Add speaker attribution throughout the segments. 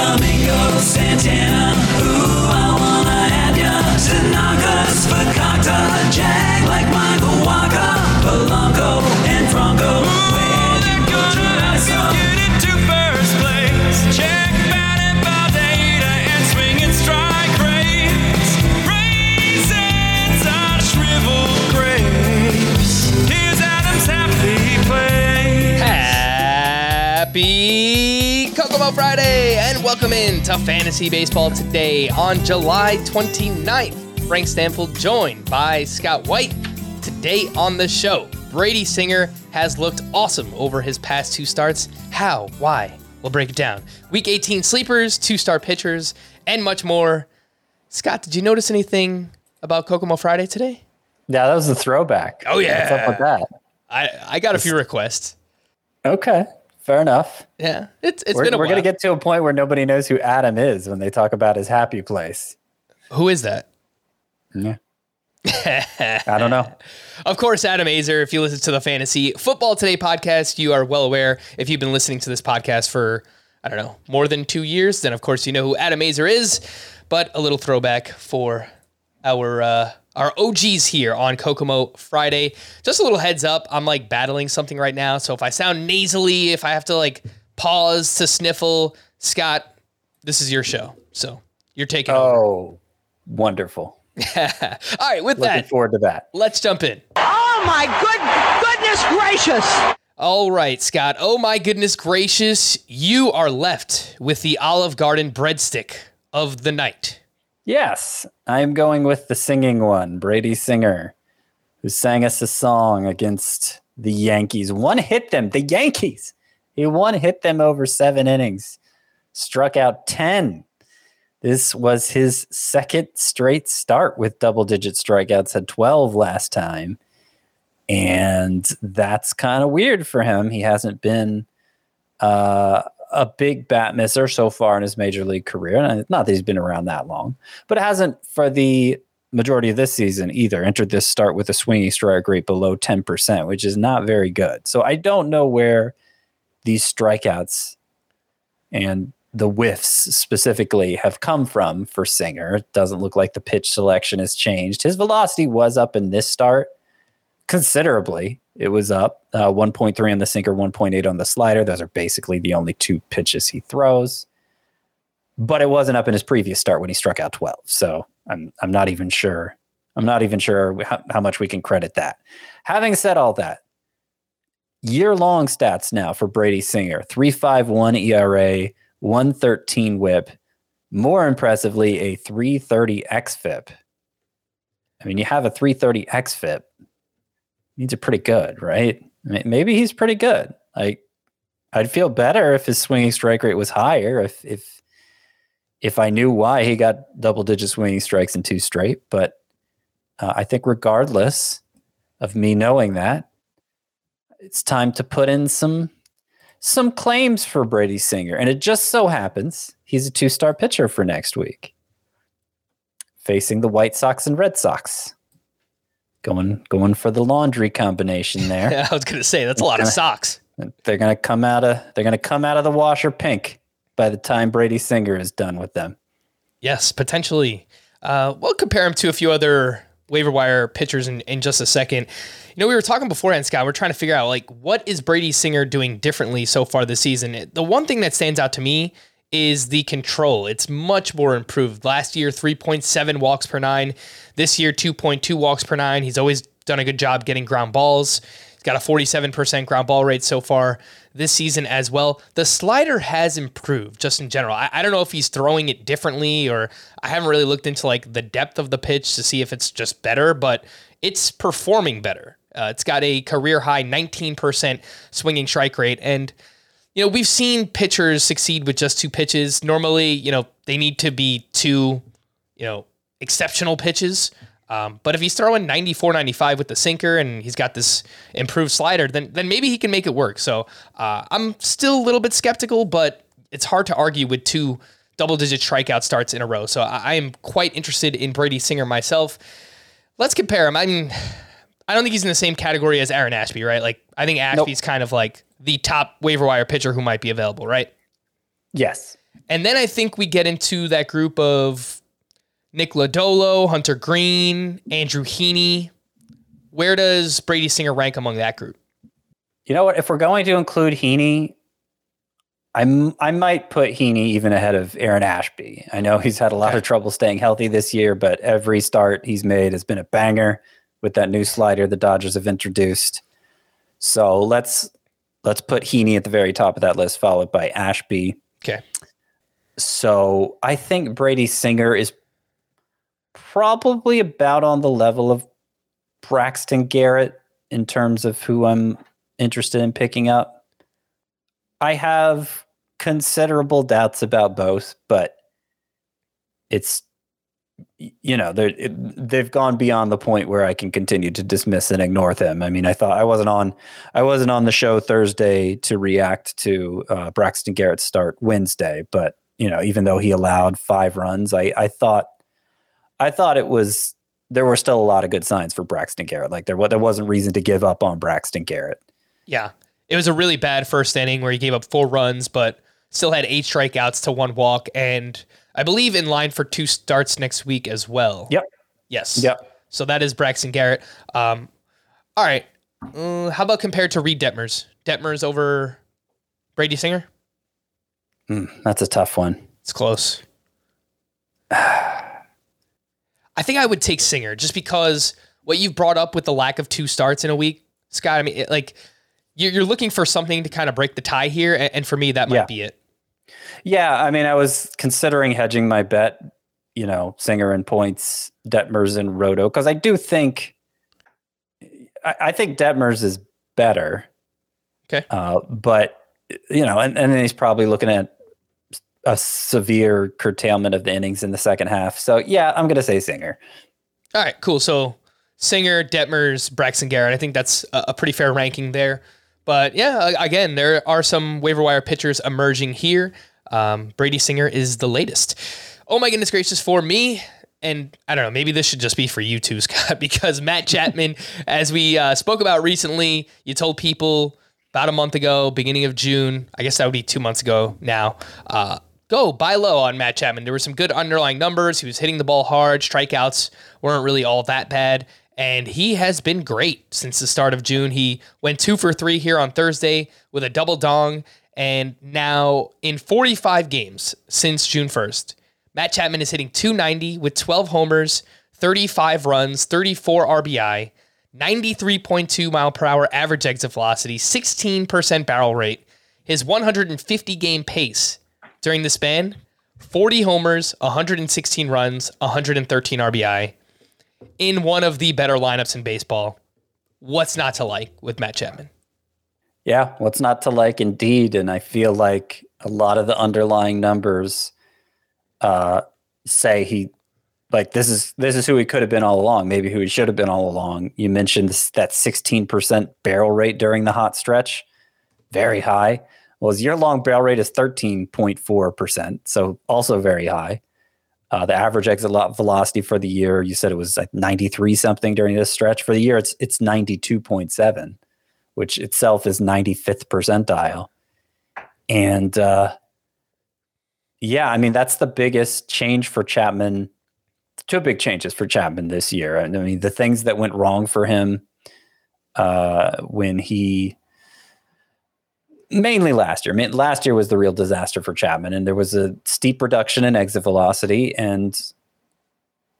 Speaker 1: Domingo Santana, ooh, I wanna have ya. Tanaka's Fakakta, Jag like Michael Waka, Polanco
Speaker 2: Kokomo Friday and welcome in to Fantasy Baseball today on July 29th. Frank Stampfl joined by Scott White. Today on the show, Brady Singer has looked awesome over his past two starts. How? Why? We'll break it down. Week 18 sleepers, two star pitchers, and much more. Scott, did you notice anything about Kokomo Friday today?
Speaker 3: Yeah, that was a throwback.
Speaker 2: Oh, yeah.
Speaker 3: What's up with that?
Speaker 2: I, I got a few requests.
Speaker 3: Okay, fair enough.
Speaker 2: Yeah, it's, it's
Speaker 3: we're
Speaker 2: been a
Speaker 3: we're gonna get to a point where nobody knows who Adam is when they talk about his happy place.
Speaker 2: Who is that?
Speaker 3: Yeah. I don't know.
Speaker 2: Of course, Adam Aizer, if you listen to the Fantasy Football Today podcast, you are well aware. If you've been listening to this podcast for, I don't know, more than two years, then of course you know who Adam Aizer is. But a little throwback for our uh, our OGs here on Kokomo Friday. Just a little heads up, I'm like battling something right now. So if I sound nasally, if I have to like pause to sniffle, Scott, this is your show. So you're taking over.
Speaker 3: Oh, wonderful.
Speaker 2: All right, with
Speaker 3: Looking
Speaker 2: that, Looking
Speaker 3: forward to that.
Speaker 2: let's jump in.
Speaker 4: Oh my good goodness gracious!
Speaker 2: All right, Scott. Oh my goodness gracious, you are left with the Olive Garden breadstick of the night.
Speaker 3: Yes, I'm going with the singing one, Brady Singer, who sang us a song against the Yankees. One hit them, the Yankees. He one hit them over seven innings, struck out 10. This was his second straight start with double digit strikeouts, had 12 last time. And that's kind of weird for him. He hasn't been uh, a big bat misser so far in his major league career. And not that he's been around that long, but it hasn't for the majority of this season either. Entered this start with a swinging strike rate below 10%, which is not very good. So I don't know where these strikeouts and the whiffs specifically have come from for Singer. It doesn't look like the pitch selection has changed. His velocity was up in this start considerably. It was up uh, 1.3 on the sinker, 1.8 on the slider. Those are basically the only two pitches he throws. But it wasn't up in his previous start when he struck out 12. So I'm I'm not even sure. I'm not even sure how, how much we can credit that. Having said all that, year long stats now for Brady Singer 351 ERA, 113 whip, more impressively, a 330 XFIP. I mean, you have a 330 XFIP, means you're pretty good, right? Maybe he's pretty good. Like, I'd feel better if his swinging strike rate was higher. If if if I knew why he got double digit swinging strikes in two straight, but uh, I think regardless of me knowing that, it's time to put in some some claims for Brady Singer, and it just so happens he's a two star pitcher for next week, facing the White Sox and Red Sox. Going going for the laundry combination there.
Speaker 2: yeah, I was going to say that's a lot of socks.
Speaker 3: They're gonna come out of they're gonna come out of the washer pink by the time Brady Singer is done with them.
Speaker 2: Yes, potentially. Uh, we'll compare him to a few other waiver wire pitchers in, in just a second. You know, we were talking beforehand, Scott. We're trying to figure out like what is Brady Singer doing differently so far this season. The one thing that stands out to me is the control. It's much more improved. Last year, 3.7 walks per nine. This year, 2.2 walks per nine. He's always done a good job getting ground balls. He's got a 47% ground ball rate so far this season as well. The slider has improved just in general. I, I don't know if he's throwing it differently or I haven't really looked into like the depth of the pitch to see if it's just better, but it's performing better. Uh, it's got a career high 19% swinging strike rate. And, you know, we've seen pitchers succeed with just two pitches. Normally, you know, they need to be two, you know, exceptional pitches. Um, but if he's throwing 94, 95 with the sinker and he's got this improved slider, then then maybe he can make it work. So uh, I'm still a little bit skeptical, but it's hard to argue with two double digit strikeout starts in a row. So I, I am quite interested in Brady Singer myself. Let's compare him. I mean, I don't think he's in the same category as Aaron Ashby, right? Like I think Ashby's kind of like the top waiver wire pitcher who might be available, right?
Speaker 3: Yes.
Speaker 2: And then I think we get into that group of Nick Lodolo, Hunter Greene, Andrew Heaney. Where does Brady Singer rank among that group?
Speaker 3: You know what? If we're going to include Heaney, I'm I might put Heaney even ahead of Aaron Ashby. I know he's had a lot of trouble staying healthy this year, but every start he's made has been a banger with that new slider the Dodgers have introduced. So let's let's put Heaney at the very top of that list, followed by Ashby.
Speaker 2: Okay.
Speaker 3: So I think Brady Singer is probably about on the level of Braxton Garrett in terms of who I'm interested in picking up. I have considerable doubts about both, but it's you know they're it, they've gone beyond the point where I can continue to dismiss and ignore them. I mean, I thought I wasn't on I wasn't on the show Thursday to react to uh, Braxton Garrett's start Wednesday, but you know, even though he allowed five runs, I I thought I thought it was there were still a lot of good signs for Braxton Garrett. Like there there wasn't reason to give up on Braxton Garrett.
Speaker 2: Yeah. It was a really bad first inning where he gave up four runs, but still had eight strikeouts to one walk. And I believe in line for two starts next week as well.
Speaker 3: Yep.
Speaker 2: Yes.
Speaker 3: Yep.
Speaker 2: So that is Braxton Garrett. Um, all right. Uh, how about compared to Reid Detmers? Detmers over Brady Singer?
Speaker 3: Hmm, that's a tough one.
Speaker 2: It's close. I think I would take Singer just because what you've brought up with the lack of two starts in a week, Scott. I mean, it, like you're, you're looking for something to kind of break the tie here, and, and for me, that might
Speaker 3: Yeah.
Speaker 2: be it.
Speaker 3: Yeah, I mean, I was considering hedging my bet, you know, Singer and points, Detmers and Roto, because I do think, I, I think Detmers is better.
Speaker 2: Okay.
Speaker 3: Uh, but, you know, and, and then he's probably looking at a severe curtailment of the innings in the second half. So, yeah, I'm going to say Singer.
Speaker 2: All right, cool. So Singer, Detmers, Braxton Garrett. I think that's a, a pretty fair ranking there. But yeah, again, there are some waiver wire pitchers emerging here. Um, Brady Singer is the latest. Oh my goodness gracious, for me, and I don't know, maybe this should just be for you too, Scott, because Matt Chapman, as we uh, spoke about recently, you told people about a month ago, beginning of June, I guess that would be two months ago now. Uh, go buy low on Matt Chapman. There were some good underlying numbers. He was hitting the ball hard. Strikeouts weren't really all that bad. And he has been great since the start of June. He went two for three here on Thursday with a double dong. And now in 45 games since June 1st, Matt Chapman is hitting 290 with 12 homers, 35 runs, 34 RBI, 93.2 mile per hour average exit velocity, 16% barrel rate. His 150 game pace during the span 40 homers, 116 runs, 113 RBI in one of the better lineups in baseball. What's not to like with Matt Chapman?
Speaker 3: Yeah, what's not to like indeed. And I feel like a lot of the underlying numbers uh, say he like this is this is who he could have been all along, maybe who he should have been all along. You mentioned that 16% barrel rate during the hot stretch. Very high. Well, his year long barrel rate is 13.4%, so also very high. Uh, the average exit lo- velocity for the year, you said it was like 93 something during this stretch. For the year, it's it's 92.7 which itself is 95th percentile. And uh, yeah, I mean, that's the biggest change for Chapman. Two big changes for Chapman this year. I mean, the things that went wrong for him uh, when he mainly last year. I mean, last year was the real disaster for Chapman, and there was a steep reduction in exit velocity, and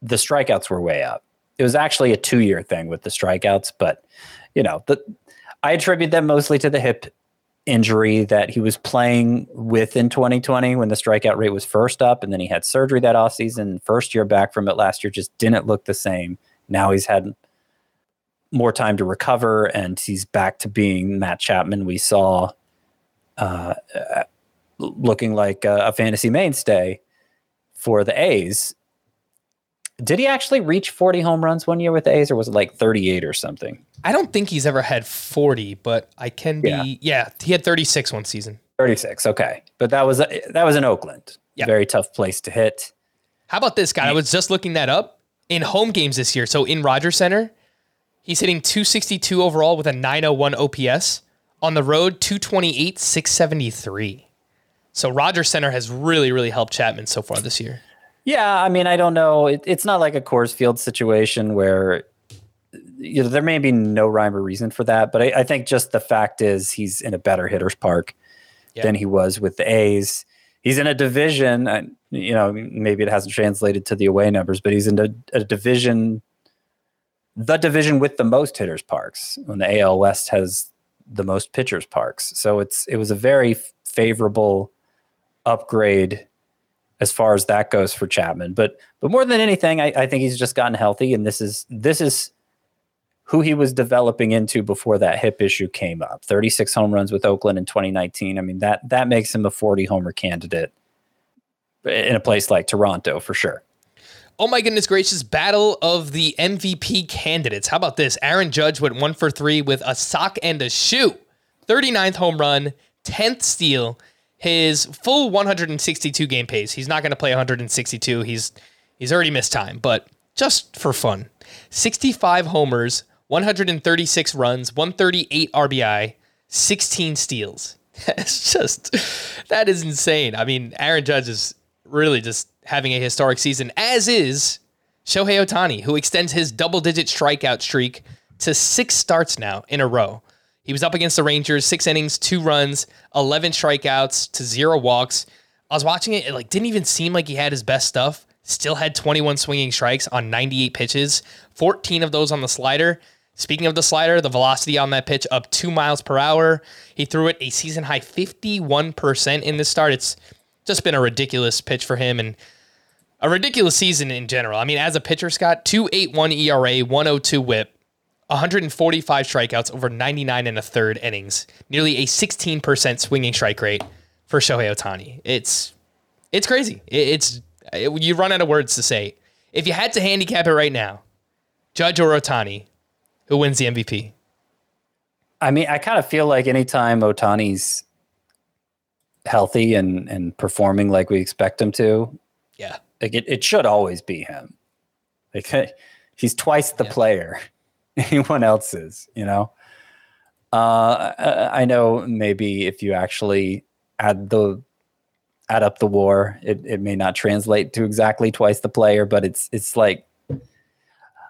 Speaker 3: the strikeouts were way up. It was actually a two year thing with the strikeouts, but you know, the I attribute that mostly to the hip injury that he was playing with in 2020 when the strikeout rate was first up, and then he had surgery that offseason. First year back from it last year just didn't look the same. Now he's had more time to recover, and he's back to being Matt Chapman we saw uh, looking like a, a fantasy mainstay for the A's. Did he actually reach 40 home runs one year with the A's, or was it like 38 or something?
Speaker 2: I don't think he's ever had 40, but I can be.
Speaker 3: Yeah.
Speaker 2: Yeah, he had 36 one season.
Speaker 3: 36, okay. But that was that was in Oakland.
Speaker 2: Yeah.
Speaker 3: Very tough place to hit.
Speaker 2: How about this guy? I was just looking that up in home games this year. So in Rogers Center, he's hitting 262 overall with a 901 OPS. On the road, 228, 673. So Roger Center has really, really helped Chapman so far this year.
Speaker 3: Yeah, I mean, I don't know. It, it's not like a Coors Field situation where you know there may be no rhyme or reason for that, but I, I think just the fact is he's in a better hitters park
Speaker 2: Yeah.
Speaker 3: than he was with the A's. He's in a division. uh, You know, maybe it hasn't translated to the away numbers, but he's in a, a division, the division with the most hitters parks. When the AL West has the most pitchers parks, so it's it was a very favorable upgrade as far as that goes for Chapman. But but more than anything, I, I think he's just gotten healthy, and this is this is who he was developing into before that hip issue came up. 36 home runs with Oakland in 2019. I mean that that makes him a 40 homer candidate in a place like Toronto for sure.
Speaker 2: Oh my goodness gracious, battle of the MVP candidates. How about this? Aaron Judge went one for three with a sock and a shoe. 39th home run, 10th steal, his full 162 game pace. He's not going to play 162. He's he's already missed time, but just for fun. 65 homers, 136 runs, 138 RBI, 16 steals. It's just that is insane. I mean, Aaron Judge is really just having a historic season, as is Shohei Ohtani, who extends his double digit strikeout streak to six starts now in a row. He was up against the Rangers, six innings, two runs, 11 strikeouts to zero walks. I was watching it, it like didn't even seem like he had his best stuff. Still had 21 swinging strikes on 98 pitches, 14 of those on the slider. Speaking of the slider, the velocity on that pitch up two miles per hour. He threw it a season high 51% in this start. It's just been a ridiculous pitch for him and a ridiculous season in general. I mean, as a pitcher, Scott, 281 ERA, 102 whip, 145 strikeouts over 99 and a third innings, nearly a 16% swinging strike rate for Shohei Ohtani. It's it's crazy. It- It's it- you run out of words to say. If you had to handicap it right now, Judge or Ohtani, who wins the MVP?
Speaker 3: I mean, I kind of feel like anytime Ohtani's healthy and and performing like we expect him to,
Speaker 2: Yeah.
Speaker 3: Like it, it should always be him. Like he's twice the player anyone else is, you know. Uh, I I know maybe if you actually add the add up the war, it, it may not translate to exactly twice the player, but it's it's like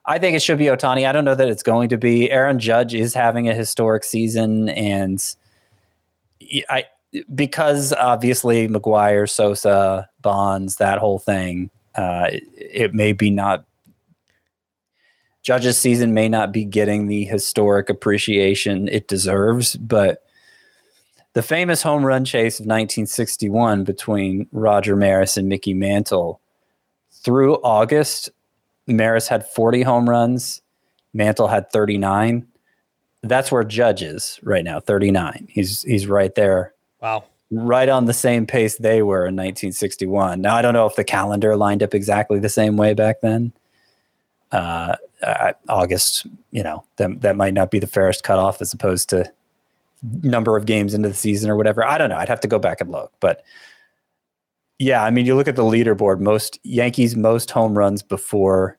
Speaker 3: I think it should be Ohtani. I don't know that it's going to be. Aaron Judge is having a historic season, and I because obviously McGwire, Sosa, Bonds, that whole thing. Uh, it, it may be not. Judge's season may not be getting the historic appreciation it deserves, but the famous home run chase of 1961 between Roger Maris and Mickey Mantle through August, Maris had 40 home runs, Mantle had 39. That's where Judge is right now, 39. He's he's right there
Speaker 2: Wow.
Speaker 3: Right on the same pace they were in 1961. Now I don't know if the calendar lined up exactly the same way back then. Uh, uh, August, you know, that that might not be the fairest cutoff as opposed to number of games into the season or whatever. I don't know. I'd have to go back and look, but yeah, I mean, you look at the leaderboard. Most Yankees most home runs before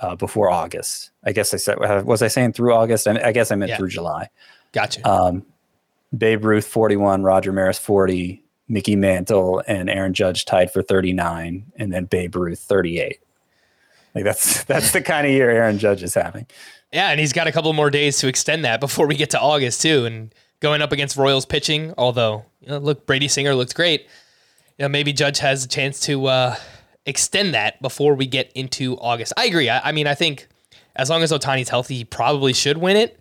Speaker 3: uh, before August. I guess I said was I saying through August? I, I guess I meant
Speaker 2: Yeah.
Speaker 3: through July.
Speaker 2: Gotcha.
Speaker 3: Um, Babe Ruth 41, Roger Maris 40, Mickey Mantle and Aaron Judge tied for 39, and then Babe Ruth 38. Like that's that's the kind of year Aaron Judge is having.
Speaker 2: Yeah, and he's got a couple more days to extend that before we get to August too. And going up against Royals pitching, although you know, look, Brady Singer looked great. You know, maybe Judge has a chance to uh, extend that before we get into August. I agree. I, I mean, I think as long as Ohtani's healthy, he probably should win it.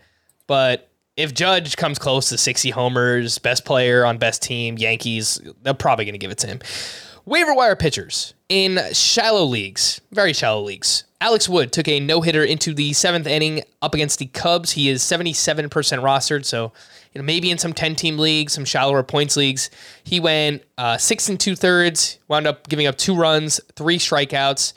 Speaker 2: But if Judge comes close to 60 homers, best player on best team, Yankees, they're probably going to give it to him. Waiver wire pitchers in shallow leagues, very shallow leagues. Alex Wood took a no hitter into the seventh inning up against the Cubs. He is 77% rostered, so you know maybe in some 10 team leagues, some shallower points leagues. He went uh, six and two thirds, wound up giving up two runs, three strikeouts.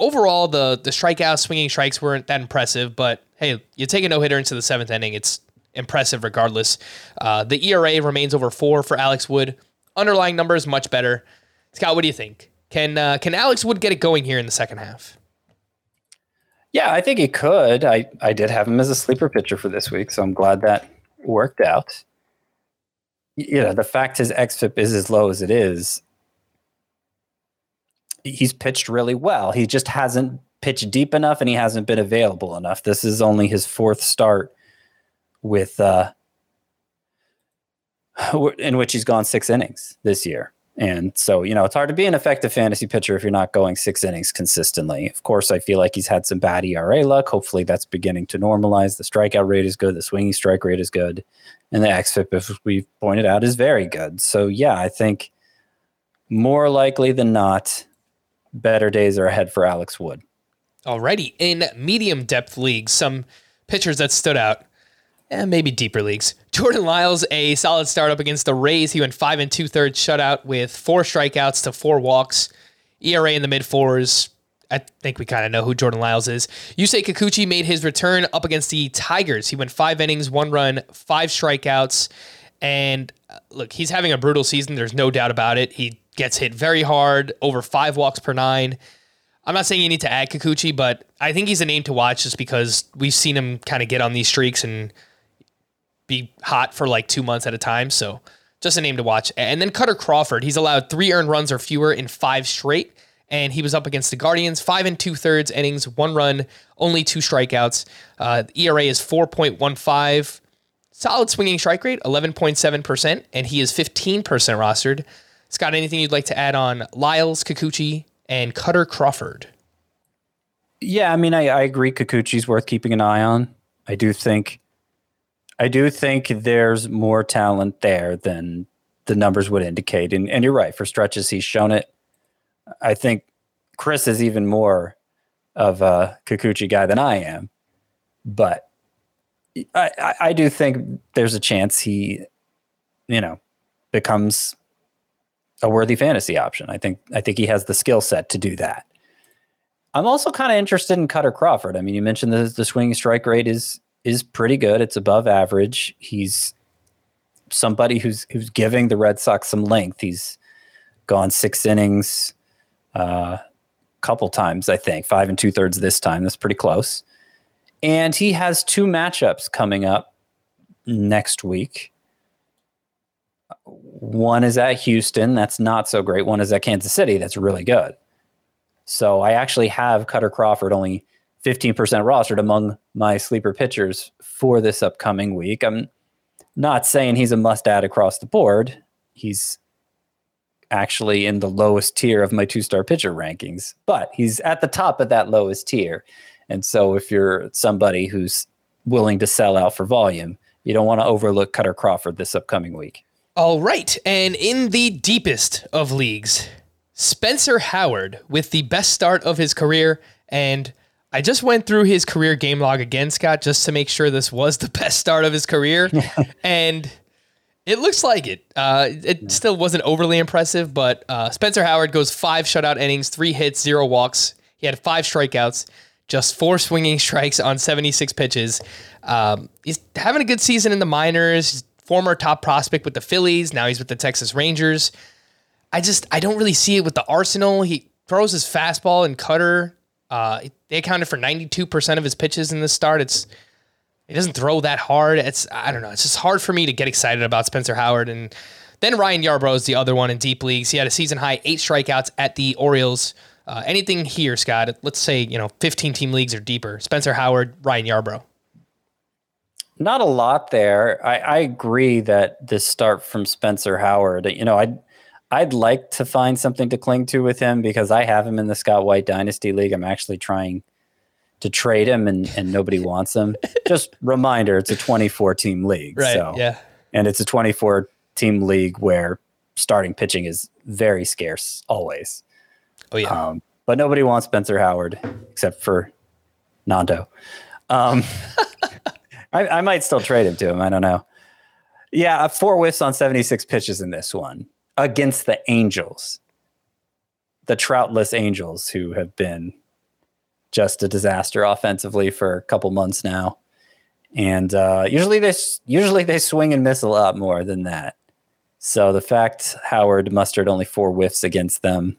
Speaker 2: Overall, the the strikeouts, swinging strikes weren't that impressive, but hey, you take a no hitter into the seventh inning, it's impressive regardless. Uh, the ERA remains over four for Alex Wood. Underlying numbers much better. Scott, what do you think? Can uh, can Alex Wood get it going here in the second half?
Speaker 3: Yeah, I think he could. I, I did have him as a sleeper pitcher for this week, so I'm glad that worked out. You know, the fact his XFIP is as low as it is, he's pitched really well. He just hasn't pitched deep enough and he hasn't been available enough. This is only his fourth start with uh in which he's gone six innings this year. And so, you know, it's hard to be an effective fantasy pitcher if you're not going six innings consistently. Of course, I feel like he's had some bad ERA luck. Hopefully, that's beginning to normalize. The strikeout rate is good. The swinging strike rate is good. And the XFIP, as we've pointed out, is very good. So, yeah, I think more likely than not, better days are ahead for Alex Wood.
Speaker 2: Alrighty, in medium depth leagues, some pitchers that stood out, and maybe deeper leagues. Jordan Lyles, a solid start up against the Rays. He went five and two thirds shutout with four strikeouts to four walks. ERA in the mid fours. I think we kind of know who Jordan Lyles is. Yusei Kikuchi made his return up against the Tigers. He went five innings, one run, five strikeouts. And uh, look, he's having a brutal season. There's no doubt about it. He gets hit very hard, over five walks per nine. I'm not saying you need to add Kikuchi, but I think he's a name to watch just because we've seen him kind of get on these streaks and be hot for like two months at a time. So just a name to watch. And then Kutter Crawford, he's allowed three earned runs or fewer in five straight. And he was up against the Guardians, five and two thirds innings, one run, only two strikeouts. Uh, ERA is 4.15. Solid swinging strike rate, 11.7%, and he is 15% rostered. Scott, anything you'd like to add on Lyles, Kikuchi, and Kutter Crawford?
Speaker 3: Yeah, I mean, I, I agree. Kikuchi's worth keeping an eye on. I do think, I do think there's more talent there than the numbers would indicate. And, and you're right. For stretches, he's shown it. I think Chris is even more of a Kikuchi guy than I am, but I, I, I do think there's a chance he, you know, becomes a worthy fantasy option. I think I think he has the skill set to do that. I'm also kind of interested in Kutter Crawford. I mean, you mentioned the the swinging strike rate is is pretty good. It's above average. He's somebody who's who's giving the Red Sox some length. He's gone six innings, a uh, couple times, I think, five and two thirds this time. That's pretty close. And he has two matchups coming up next week. One is at Houston, that's not so great. One is at Kansas City, that's really good. So I actually have Kutter Crawford only 15% rostered among my sleeper pitchers for this upcoming week. I'm not saying he's a must add across the board. He's actually in the lowest tier of my two star pitcher rankings, but he's at the top of that lowest tier. And so if you're somebody who's willing to sell out for volume, you don't want to overlook Kutter Crawford this upcoming week.
Speaker 2: All right. And in the deepest of leagues, Spencer Howard with the best start of his career. And I just went through his career game log again, Scott, just to make sure this was the best start of his career. and it looks like it. Uh, it still wasn't overly impressive, but uh, Spencer Howard goes five shutout innings, three hits, zero walks. He had five strikeouts, just four swinging strikes on 76 pitches. Um, he's having a good season in the minors. He's former top prospect with the Phillies. Now he's with the Texas Rangers. I just I don't really see it with the Arsenal. He throws his fastball and cutter. Uh, they accounted for 92% of his pitches in this start. It's he doesn't throw that hard. It's I don't know. It's just hard for me to get excited about Spencer Howard. And then Ryan Yarbrough is the other one in deep leagues. He had a season high eight strikeouts at the Orioles. Uh, anything here, Scott? Let's say you know 15 team leagues or deeper. Spencer Howard, Ryan Yarbrough.
Speaker 3: Not a lot there. I, I agree that this start from Spencer Howard, you know, I'd I'd like to find something to cling to with him because I have him in the Scott White Dynasty League. I'm actually trying to trade him and, and nobody wants him. Just reminder, it's a 24 team league.
Speaker 2: Right.
Speaker 3: So,
Speaker 2: Yeah.
Speaker 3: and it's a 24 team league where starting pitching is very scarce always.
Speaker 2: Oh yeah.
Speaker 3: Um, but nobody wants Spencer Howard except for Nando. Um, I, I might still trade him to him. I don't know. Yeah, four whiffs on 76 pitches in this one against the Angels, the Troutless Angels, who have been just a disaster offensively for a couple months now. And uh, usually they usually they swing and miss a lot more than that. So the fact Howard mustered only four whiffs against them,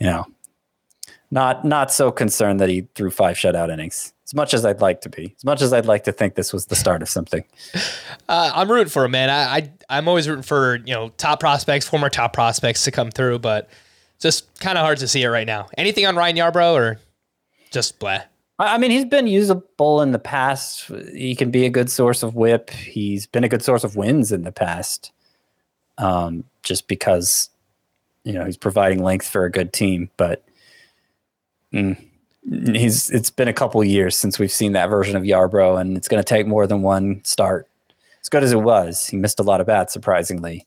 Speaker 3: you know, not not so concerned that he threw five shutout innings. As much as I'd like to be, as much as I'd like to think this was the start of something.
Speaker 2: Uh, I'm rooting for him, man. I, I I'm always rooting for you know top prospects, former top prospects to come through, but just kind of hard to see it right now. Anything on Ryan Yarbrough or just blah?
Speaker 3: I I mean, he's been usable in the past. He can be a good source of whip. He's been a good source of wins in the past, um, just because you know he's providing length for a good team. But mm, he's it's been a couple years since we've seen that version of Yarbrough, and it's going to take more than one start. As good as it was, he missed a lot of bats, surprisingly.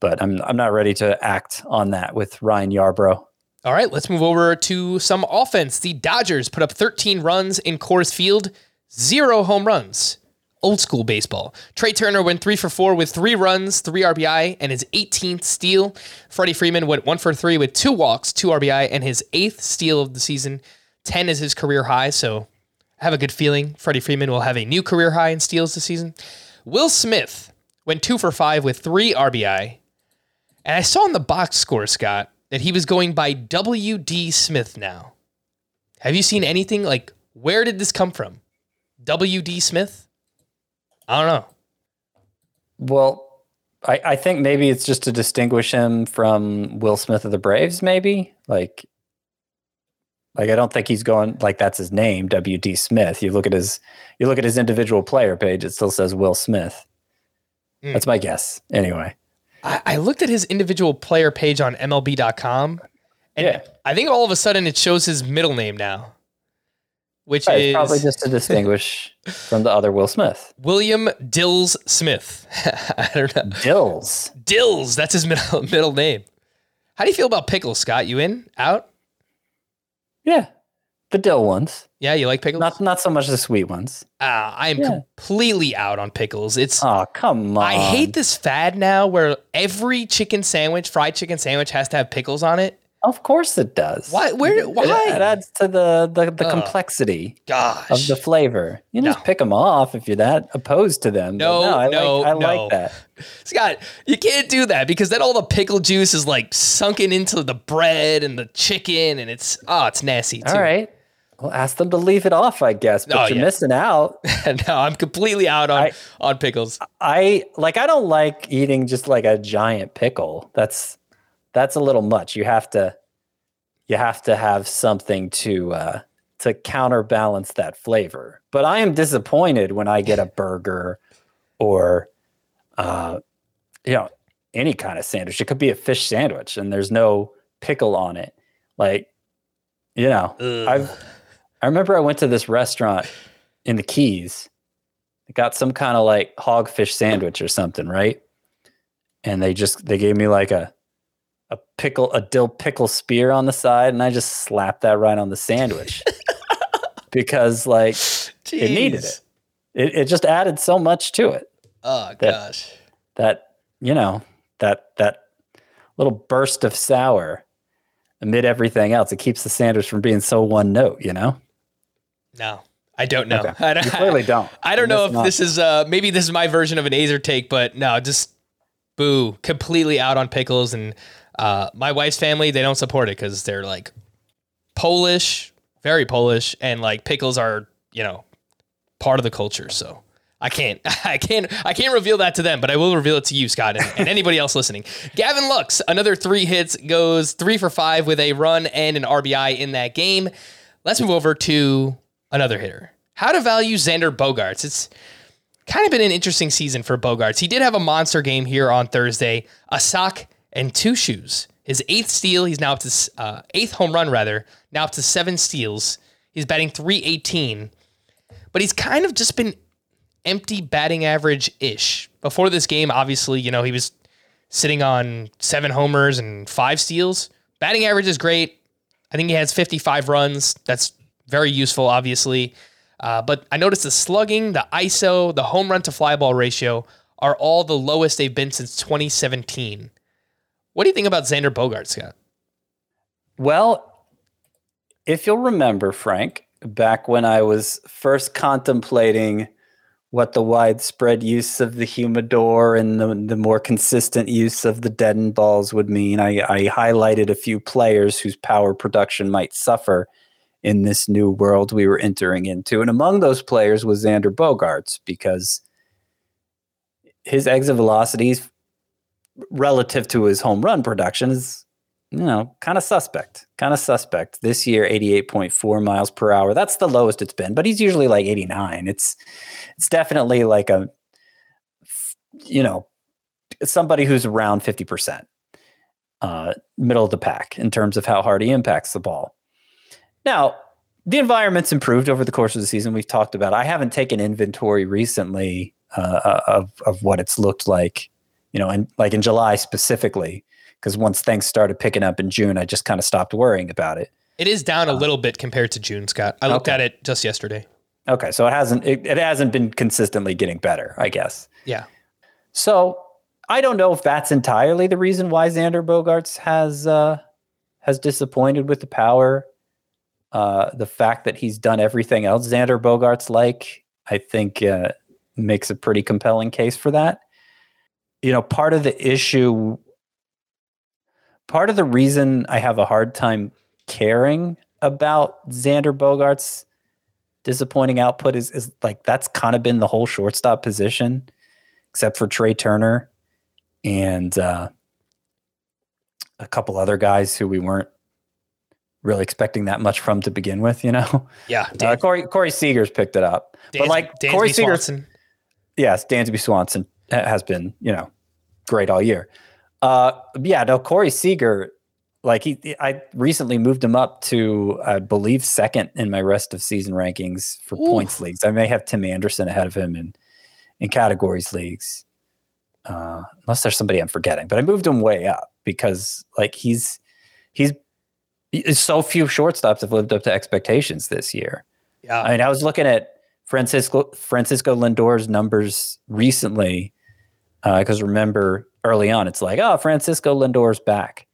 Speaker 3: But I'm I'm not ready to act on that with Ryan Yarbrough.
Speaker 2: All right, let's move over to some offense. The Dodgers put up 13 runs in Coors Field, zero home runs. Old school baseball. Trea Turner went three for four with three runs, three RBI, and his 18th steal. Freddie Freeman went one for three with two walks, two RBI, and his eighth steal of the season. 10 is his career high, so I have a good feeling Freddie Freeman will have a new career high in steals this season. Will Smith went two for five with three RBI. And I saw in the box score, Scott, that he was going by W.D. Smith now. Have you seen anything like where did this come from? W.D. Smith? I don't know.
Speaker 3: Well, I, I think maybe it's just to distinguish him from Will Smith of the Braves, maybe. Like like I don't think he's going like that's his name, WD Smith. You look at his you look at his individual player page, it still says Will Smith.
Speaker 2: Hmm.
Speaker 3: That's my guess. Anyway.
Speaker 2: I, I looked at his individual player page on MLB.com, and
Speaker 3: Yeah.
Speaker 2: I think all of a sudden it shows his middle name now, which
Speaker 3: Right,
Speaker 2: is
Speaker 3: probably just to distinguish from the other Will Smith.
Speaker 2: William Dills Smith. I don't know.
Speaker 3: Dills.
Speaker 2: Dills, that's his middle middle name. How do you feel about pickles, Scott? You in? Out?
Speaker 3: Yeah. The dill ones.
Speaker 2: Yeah, you like pickles?
Speaker 3: Not not so much the sweet ones.
Speaker 2: Ah, I am
Speaker 3: Yeah.
Speaker 2: completely out on pickles. It's
Speaker 3: Oh, come on.
Speaker 2: I hate this fad now where every chicken sandwich, fried chicken sandwich, has to have pickles on it.
Speaker 3: Of course it does.
Speaker 2: Why? Where? Why?
Speaker 3: it adds to the the, the complexity
Speaker 2: Gosh.
Speaker 3: of the flavor. You just pick them off if you're that opposed to them. But
Speaker 2: No,
Speaker 3: I
Speaker 2: no,
Speaker 3: like, I
Speaker 2: no.
Speaker 3: like that.
Speaker 2: Scott, you can't do that because then all the pickle juice is like sunken into the bread and the chicken, and it's oh, it's nasty too.
Speaker 3: All right. Well, ask them to leave it off, I guess. But
Speaker 2: Oh,
Speaker 3: you're
Speaker 2: yeah.
Speaker 3: missing out.
Speaker 2: no, I'm completely out on
Speaker 3: I-
Speaker 2: on pickles.
Speaker 3: I like. I don't like eating just like a giant pickle. That's that's a little much. You have to you have to have something to uh, to counterbalance that flavor. But I am disappointed when I get a burger or uh, you know any kind of sandwich. It could be a fish sandwich and there's no pickle on it. Like you know, I've I remember I went to this restaurant in the Keys. Got some kind of like hogfish sandwich or something, right? And they just they gave me like a a pickle a dill pickle spear on the side, and I just slapped that right on the sandwich because like it needed it. it. It just added so much to it
Speaker 2: Oh
Speaker 3: that-
Speaker 2: gosh.
Speaker 3: that you know that that little burst of sour amid everything else. It keeps the sandwich from being so one note, you know.
Speaker 2: No, I don't know.
Speaker 3: Okay.
Speaker 2: I don't,
Speaker 3: You clearly don't.
Speaker 2: I don't
Speaker 3: You're
Speaker 2: know if this is uh maybe this is my version of an Aizer take, but no, just boo, completely out on pickles. And uh, my wife's family they don't support it because they're like Polish, very Polish, and like pickles are you know part of the culture. So I can't, I can't, I can't reveal that to them, but I will reveal it to you, Scott, and, and anybody else listening. Gavin Lux, another three hits, goes three for five with a run and an RBI in that game. Let's move over to another hitter. How to value Xander Bogaerts? It's kind of been an interesting season for Bogaerts. He did have a monster game here on Thursday, a sock and two shoes. His eighth steal, he's now up to uh, eighth home run rather, now up to seven steals. He's batting 318, but he's kind of just been empty batting average ish. Before this game, obviously, you know, he was sitting on seven homers and five steals. Batting average is great. I think he has 55 runs. That's very useful, obviously. Uh, but I noticed the slugging, the ISO, the home run to fly ball ratio are all the lowest they've been since 2017. What do you think about Xander Bogart, Scott?
Speaker 3: Well, if you'll remember, Frank, back when I was first contemplating what the widespread use of the humidor and the, the more consistent use of the deadened balls would mean, I, I highlighted a few players whose power production might suffer in this new world we were entering into. And among those players was Xander Bogaerts because his exit velocities relative to his home run production is you know, kind of suspect, kind of suspect. This year, 88.4 miles per hour. That's the lowest it's been, but he's usually like 89. It's, it's definitely like a, you know, somebody who's around 50%, uh, middle of the pack in terms of how hard he impacts the ball. Now, the environment's improved over the course of the season. We've talked about. I haven't taken inventory recently uh, of of what it's looked like, you know, and like in July specifically because once things started picking up in June, I just kind of stopped worrying about it.
Speaker 2: It is down a little bit compared to June, Scott. I looked
Speaker 3: Okay.
Speaker 2: at it just yesterday.
Speaker 3: Okay, so it hasn't it, it hasn't been consistently getting better, I guess.
Speaker 2: Yeah.
Speaker 3: So I don't know if that's entirely the reason why Xander Bogaerts has uh, has disappointed with the power. Uh, the fact that he's done everything else Xander Bogaerts like, I think, uh, makes a pretty compelling case for that. You know, part of the issue, part of the reason I have a hard time caring about Xander Bogaerts' disappointing output is, is like that's kind of been the whole shortstop position, except for Trea Turner and uh, a couple other guys who we weren't really expecting that much from to begin with. You know,
Speaker 2: Yeah.
Speaker 3: uh,
Speaker 2: Dan,
Speaker 3: Corey Corey Seager's picked it up, but like
Speaker 2: Dansby
Speaker 3: Corey Seager,
Speaker 2: Swanson.
Speaker 3: yes, Dansby Swanson has been you know great all year. Uh, yeah, no, Corey Seager, like he, I recently moved him up to I believe second in my rest of season rankings for
Speaker 2: Ooh.
Speaker 3: points leagues. I may have Tim Anderson ahead of him in in categories leagues, uh, unless there's somebody I'm forgetting. But I moved him way up because like he's he's so few shortstops have lived up to expectations this year.
Speaker 2: Yeah.
Speaker 3: I mean, I was looking at Francisco Francisco Lindor's numbers recently because remember early on, it's like, oh, Francisco Lindor's back,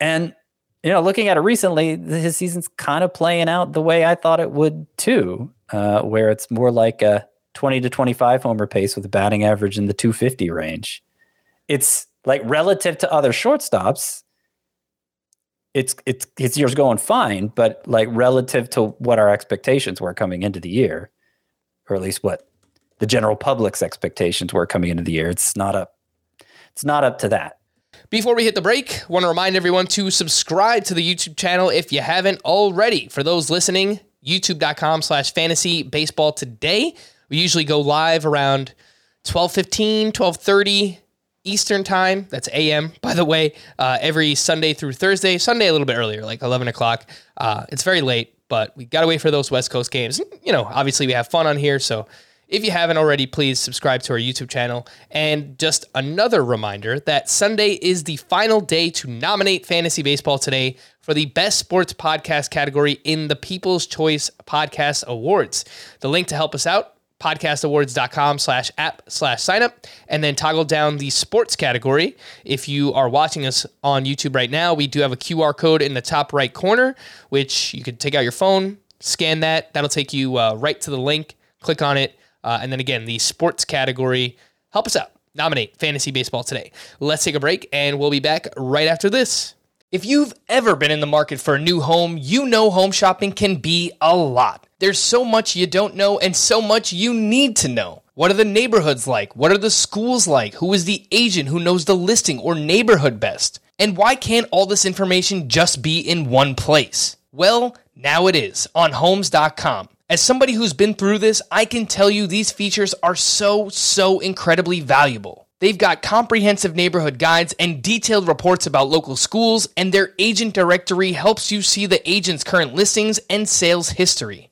Speaker 3: and you know, looking at it recently, his season's kind of playing out the way I thought it would too, uh, where it's more like a twenty to twenty-five homer pace with a batting average in the two fifty range. It's like relative to other shortstops, it's it's his year's going fine, but like relative to what our expectations were coming into the year, or at least what the general public's expectations were coming into the year, it's not up. It's not up to that.
Speaker 2: Before we hit the break, want to remind everyone to subscribe to the YouTube channel if you haven't already. For those listening, youtube.com slash fantasy baseball today. We usually go live around 1215, 1230 Eastern time. That's AM, by the way, uh, every Sunday through Thursday. Sunday a little bit earlier, like 11 o'clock. Uh, it's very late, but we got to wait for those West Coast games. You know, obviously we have fun on here, so if you haven't already, please subscribe to our YouTube channel. And just another reminder that Sunday is the final day to nominate Fantasy Baseball Today for the Best Sports Podcast category in the People's Choice Podcast Awards. The link to help us out, podcastawards.com slash app slash sign up, and then toggle down the sports category. If you are watching us on YouTube right now, we do have a QR code in the top right corner, which you could take out your phone, scan that. That'll take you uh, right to the link. Click on it. Uh, and then again, the sports category. Help us out. Nominate Fantasy Baseball today. Let's take a break and we'll be back right after this. If you've ever been in the market for a new home, you know home shopping can be a lot. There's so much you don't know and so much you need to know. What are the neighborhoods like? What are the schools like? Who is the agent who knows the listing or neighborhood best? And why can't all this information just be in one place? Well, now it is on homes.com. As somebody who's been through this, I can tell you these features are so, so incredibly valuable. They've got comprehensive neighborhood guides and detailed reports about local schools, and their agent directory helps you see the agent's current listings and sales history.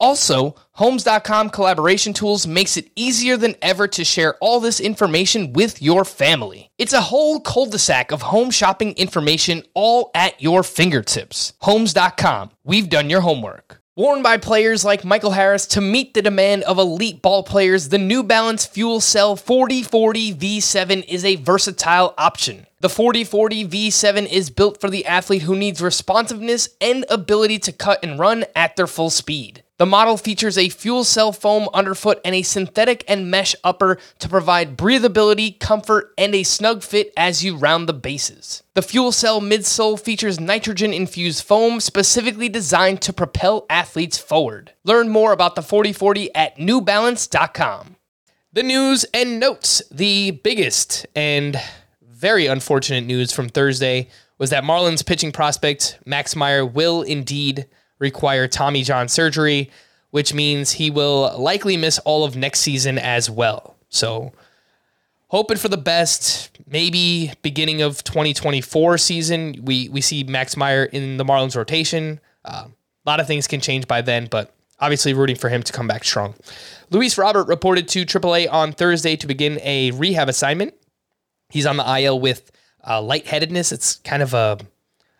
Speaker 2: Also, Homes.com collaboration tools makes it easier than ever to share all this information with your family. It's a whole cul-de-sac of home shopping information all at your fingertips. Homes.com. We've done your homework. Worn by players like Michael Harris to meet the demand of elite ball players, the New Balance Fuel Cell 4040 V7 is a versatile option. The 4040 V7 is built for the athlete who needs responsiveness and ability to cut and run at their full speed. The model features a fuel cell foam underfoot and a synthetic and mesh upper to provide breathability, comfort, and a snug fit as you round the bases. The fuel cell midsole features nitrogen infused foam specifically designed to propel athletes forward. Learn more about the 4040 at newbalance.com. The news and notes. The biggest and very unfortunate news from Thursday was that Marlins pitching prospect Max Meyer will indeed require Tommy John surgery, which means he will likely miss all of next season as well. So, hoping for the best. Maybe beginning of 2024 season, we we see Max Meyer in the Marlins rotation. Uh, a lot of things can change by then, but obviously rooting for him to come back strong. Luis Robert reported to AAA on Thursday to begin a rehab assignment. He's on the IL with uh, lightheadedness. It's kind of a,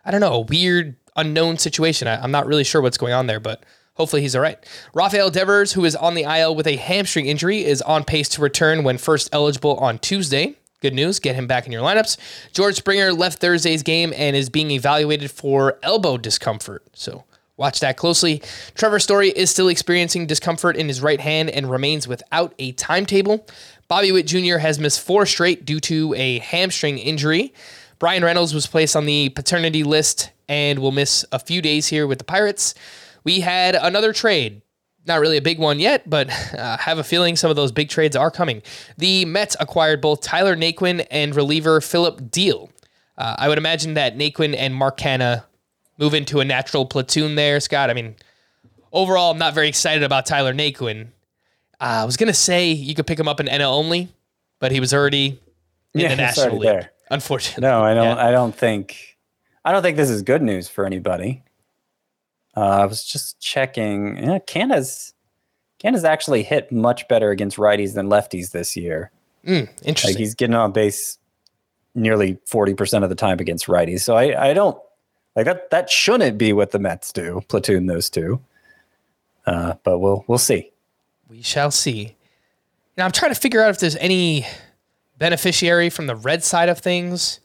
Speaker 2: I don't know, a weird, unknown situation. I, I'm not really sure what's going on there, but hopefully he's all right. Rafael Devers, who is on the IL with a hamstring injury, is on pace to return when first eligible on Tuesday. Good news, get him back in your lineups. George Springer left Thursday's game and is being evaluated for elbow discomfort. So watch that closely. Trevor Story is still experiencing discomfort in his right hand and remains without a timetable. Bobby Witt Jr. has missed four straight due to a hamstring injury. Bryan Reynolds was placed on the paternity list and will miss a few days here with the Pirates. We had another trade. Not really a big one yet, but uh, have a feeling some of those big trades are coming. The Mets acquired both Tyler Naquin and reliever Phillip Diehl. Uh, I would imagine that Naquin and Mark Canha move into a natural platoon there, Scott. I mean, overall, I'm not very excited about Tyler Naquin. Uh, I was gonna say you could pick him up in NL only, but he was already in
Speaker 3: Yeah,
Speaker 2: the National
Speaker 3: already
Speaker 2: League.
Speaker 3: there.
Speaker 2: Unfortunately,
Speaker 3: No, I don't.
Speaker 2: Yeah.
Speaker 3: I don't think. I don't think this is good news for anybody. Uh, I was just checking. Yeah, Canada's Canada's actually hit much better against righties than lefties this year. Like
Speaker 2: Interesting.
Speaker 3: he's getting on base nearly forty percent of the time against righties. So I, I don't like that. That shouldn't be what the Mets do. Platoon those two. Uh, but we'll we'll see.
Speaker 2: we shall see. Now I'm trying to figure out if there's any beneficiary from the red side of things.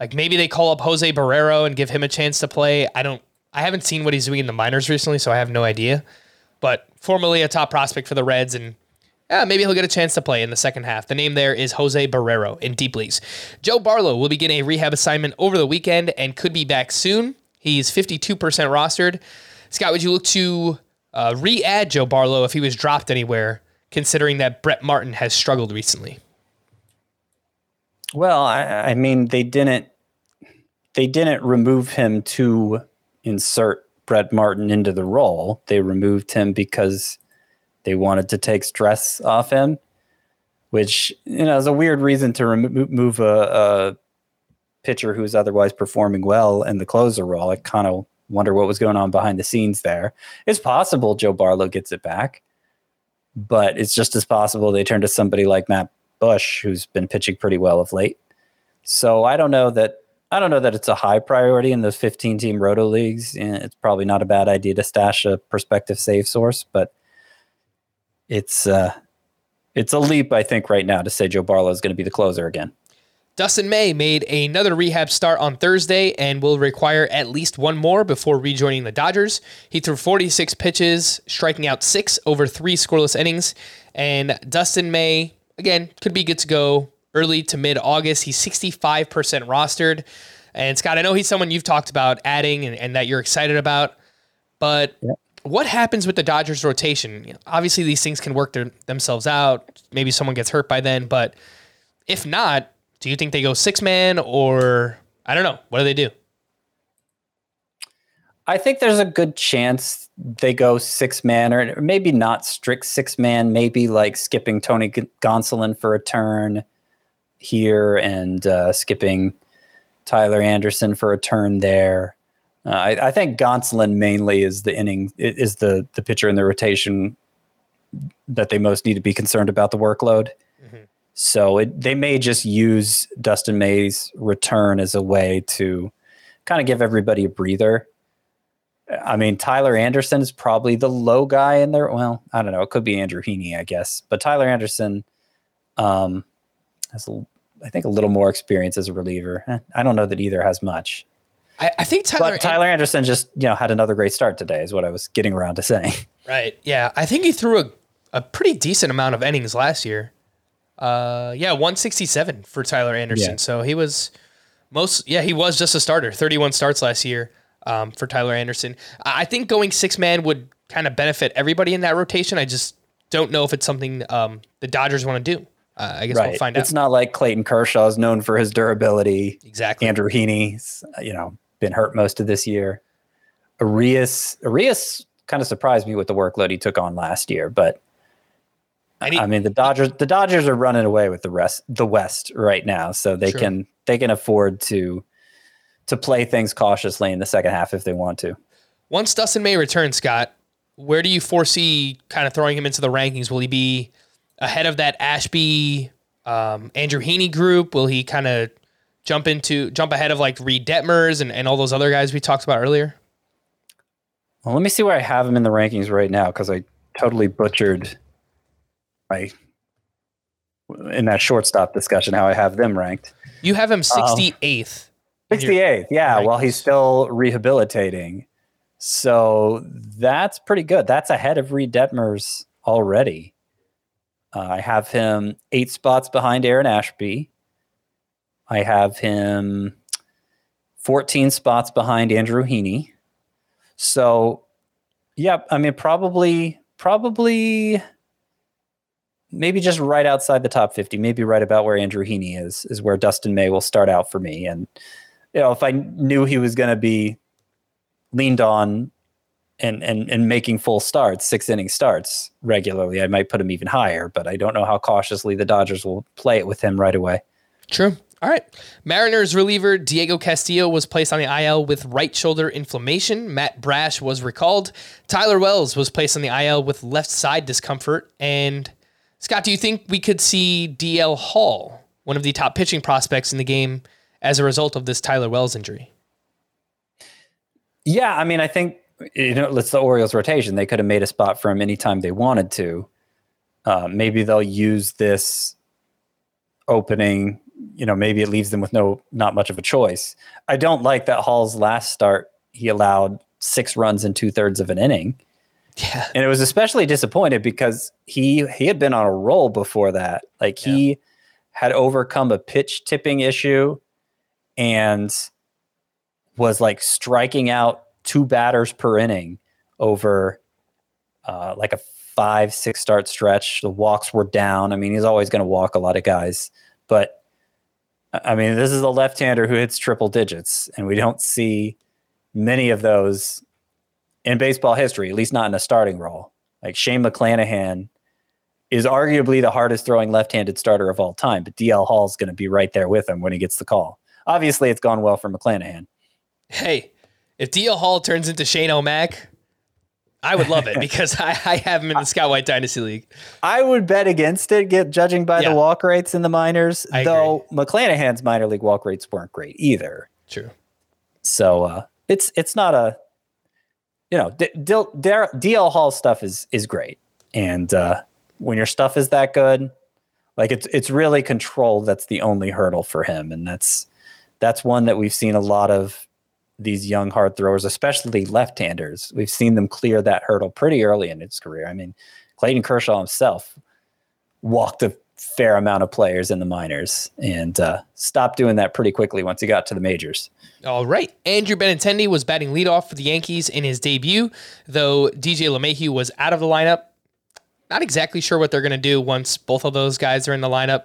Speaker 2: Like maybe they call up Jose Barrero and give him a chance to play. I don't. I haven't seen what he's doing in the minors recently, so I have no idea. But formerly a top prospect for the Reds, and yeah, maybe he'll get a chance to play in the second half. The name there is Jose Barrero in deep leagues. Joe Barlow will begin a rehab assignment over the weekend and could be back soon. He's 52% rostered. Scott, would you look to uh, re-add Joe Barlow if he was dropped anywhere, considering that Brett Martin has struggled recently?
Speaker 3: Well, I, I mean, they didn't they didn't remove him to insert Brett Martin into the role. They removed him because they wanted to take stress off him, which you know is a weird reason to remove a, a pitcher who's otherwise performing well in the closer role. I kind of wonder what was going on behind the scenes there. It's possible Joe Barlow gets it back, but it's just as possible they turn to somebody like Matt Bush, who's been pitching pretty well of late. So I don't know that I don't know that it's a high priority in those 15 team roto leagues. It's probably not a bad idea to stash a prospective save source, but it's uh, it's a leap, I think, right now to say Joe Barlow is going to be the closer again.
Speaker 2: Dustin May made another rehab start on Thursday and will require at least one more before rejoining the Dodgers. He threw 46 pitches, striking out six over three scoreless innings. And Dustin May, again, could be good to go early to mid August. He's 65% rostered. And Scott, I know he's someone you've talked about adding and, and that you're excited about. But what happens with the Dodgers rotation? You know, obviously, these things can work their, themselves out. Maybe someone gets hurt by then. But if not, do you think they go six man or I don't know? What do they do?
Speaker 3: I think there's a good chance they go six man, or maybe not strict six man. Maybe like skipping Tony Gonsolin for a turn here and uh, skipping Tyler Anderson for a turn there. Uh, I, I think Gonsolin mainly is the inning is the the pitcher in the rotation that they most need to be concerned about the workload. So it, they may just use Dustin May's return as a way to kind of give everybody a breather. I mean, Tyler Anderson is probably the low guy in there. Well, I don't know. It could be Andrew Heaney, I guess. But Tyler Anderson um, has, a, I think, a little more experience as a reliever. Eh, I don't know that either has much.
Speaker 2: I, I think Tyler.
Speaker 3: But Tyler Anderson just, you know, had another great start today, is what I was getting around to saying.
Speaker 2: Right. Yeah. I think he threw a, a pretty decent amount of innings last year. Uh, yeah, 167 for Tyler Anderson.
Speaker 3: Yeah.
Speaker 2: So he was most, yeah, he was just a starter. 31 starts last year um, for Tyler Anderson. I think going six man would kind of benefit everybody in that rotation. I just don't know if it's something um, the Dodgers want to do. Uh, I guess we'll find
Speaker 3: It's
Speaker 2: out.
Speaker 3: It's not like Clayton Kershaw is known for his durability.
Speaker 2: exactly.
Speaker 3: Andrew Heaney's, you know, been hurt most of this year. Urías, Urías kind of surprised me with the workload he took on last year, but
Speaker 2: he-
Speaker 3: I mean the Dodgers, the Dodgers are running away with the rest, the West right now, so they
Speaker 2: True.
Speaker 3: can they can afford to to play things cautiously in the second half if they want to.
Speaker 2: Once Dustin May returns, Scott, where do you foresee kind of throwing him into the rankings? Will he be ahead of that Ashby, um, Andrew Heaney group? Will he kind of jump into jump ahead of like Reid Detmers and, and all those other guys we talked about earlier?
Speaker 3: Well, let me see where I have him in the rankings right now because I totally butchered my in that shortstop discussion how I have them ranked.
Speaker 2: You have him 68th. Um,
Speaker 3: 68, yeah, right. while he's still rehabilitating. So that's pretty good. That's ahead of Reid Detmers already. Uh, I have him eight spots behind Aaron Ashby. I have him 14 spots behind Andrew Heaney. So, yeah, I mean, probably, probably, maybe just right outside the top 50, maybe right about where Andrew Heaney is, is where Dustin May will start out for me. And you know, if I knew he was going to be leaned on and, and, and making full starts, six inning starts regularly, I might put him even higher, but I don't know how cautiously the Dodgers will play it with him right away.
Speaker 2: True. All right. Mariners reliever Diego Castillo was placed on the IL with right shoulder inflammation. Matt Brash was recalled. Tyler Wells was placed on the IL with left side discomfort. And Scott, do you think we could see DL Hall, one of the top pitching prospects in the game, as a result of this Tyler Wells injury?
Speaker 3: Yeah, I mean, I think you know, it's the Orioles rotation. They could have made a spot for him anytime they wanted to. Uh, maybe they'll use this opening. You know, maybe it leaves them with no, not much of a choice. I don't like that Hall's last start. He allowed six runs in two thirds of an inning,
Speaker 2: Yeah.
Speaker 3: and it was especially disappointed because he he had been on a roll before that. Like he had overcome a pitch tipping issue, and was like striking out two batters per inning over uh, like a five, six start stretch. The walks were down. I mean, he's always going to walk a lot of guys, but I mean, this is a left hander who hits triple digits, and we don't see many of those in baseball history, at least not in a starting role. Like Shane McClanahan is arguably the hardest throwing left handed starter of all time, but DL Hall's going to be right there with him when he gets the call. Obviously, it's gone well for McClanahan.
Speaker 2: Hey, if DL Hall turns into Shane O'Mac, I would love it because I, I have him in the Scott White Dynasty League.
Speaker 3: I would bet against it, get judging by
Speaker 2: Yeah.
Speaker 3: the walk rates in the minors.
Speaker 2: I
Speaker 3: though McClanahan's minor league walk rates weren't great either.
Speaker 2: True.
Speaker 3: So uh, it's it's not a you know D- Dil- Dar- DL Hall stuff is is great, and uh, when your stuff is that good, like it's it's really control. That's the only hurdle for him, and that's that's one that we've seen a lot of these young hard throwers, especially left-handers. We've seen them clear that hurdle pretty early in his career. I mean, Clayton Kershaw himself walked a fair amount of players in the minors and uh, stopped doing that pretty quickly once he got to the majors.
Speaker 2: All right. Andrew Benintendi was batting leadoff for the Yankees in his debut, though DJ LeMahieu was out of the lineup. Not exactly sure what they're going to do once both of those guys are in the lineup.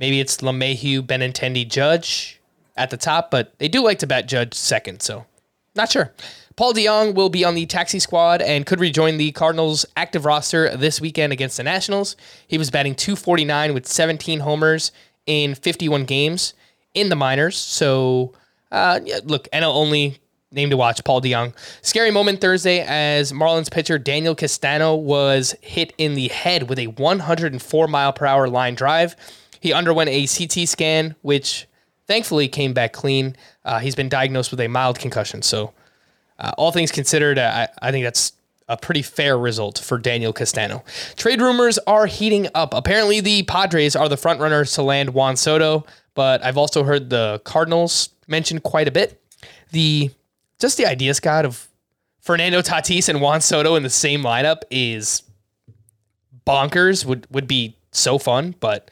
Speaker 2: Maybe it's LeMahieu, Benintendi, Judge at the top, but they do like to bat Judge second, so not sure. Paul DeJong will be on the taxi squad and could rejoin the Cardinals' active roster this weekend against the Nationals. He was batting 249 with 17 homers in 51 games in the minors. So, uh, yeah, look, NL only name to watch, Paul DeJong. Scary moment Thursday as Marlins pitcher Daniel Castano was hit in the head with a 104 mile per hour line drive. He underwent a CT scan, which thankfully came back clean. Uh, he's been diagnosed with a mild concussion. So, uh, all things considered, I, I think that's a pretty fair result for Daniel Castano. Trade rumors are heating up. Apparently, the Padres are the front runners to land Juan Soto, but I've also heard the Cardinals mentioned quite a bit. The just the idea, Scott, of Fernando Tatis and Juan Soto in the same lineup is bonkers. Would would be so fun, but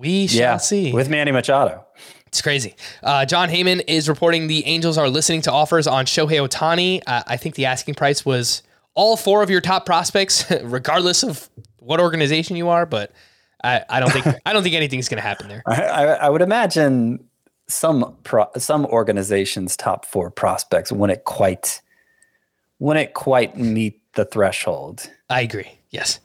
Speaker 2: we shall
Speaker 3: yeah,
Speaker 2: see.
Speaker 3: with Manny Machado.
Speaker 2: It's crazy. Uh, Jon Heyman is reporting the Angels are listening to offers on Shohei Ohtani. Uh, I think the asking price was all four of your top prospects, regardless of what organization you are. But I, I don't think I don't think anything's going to happen there.
Speaker 3: I, I, I would imagine some pro, some organizations' top four prospects wouldn't quite wouldn't quite meet the threshold.
Speaker 2: I agree. Yes,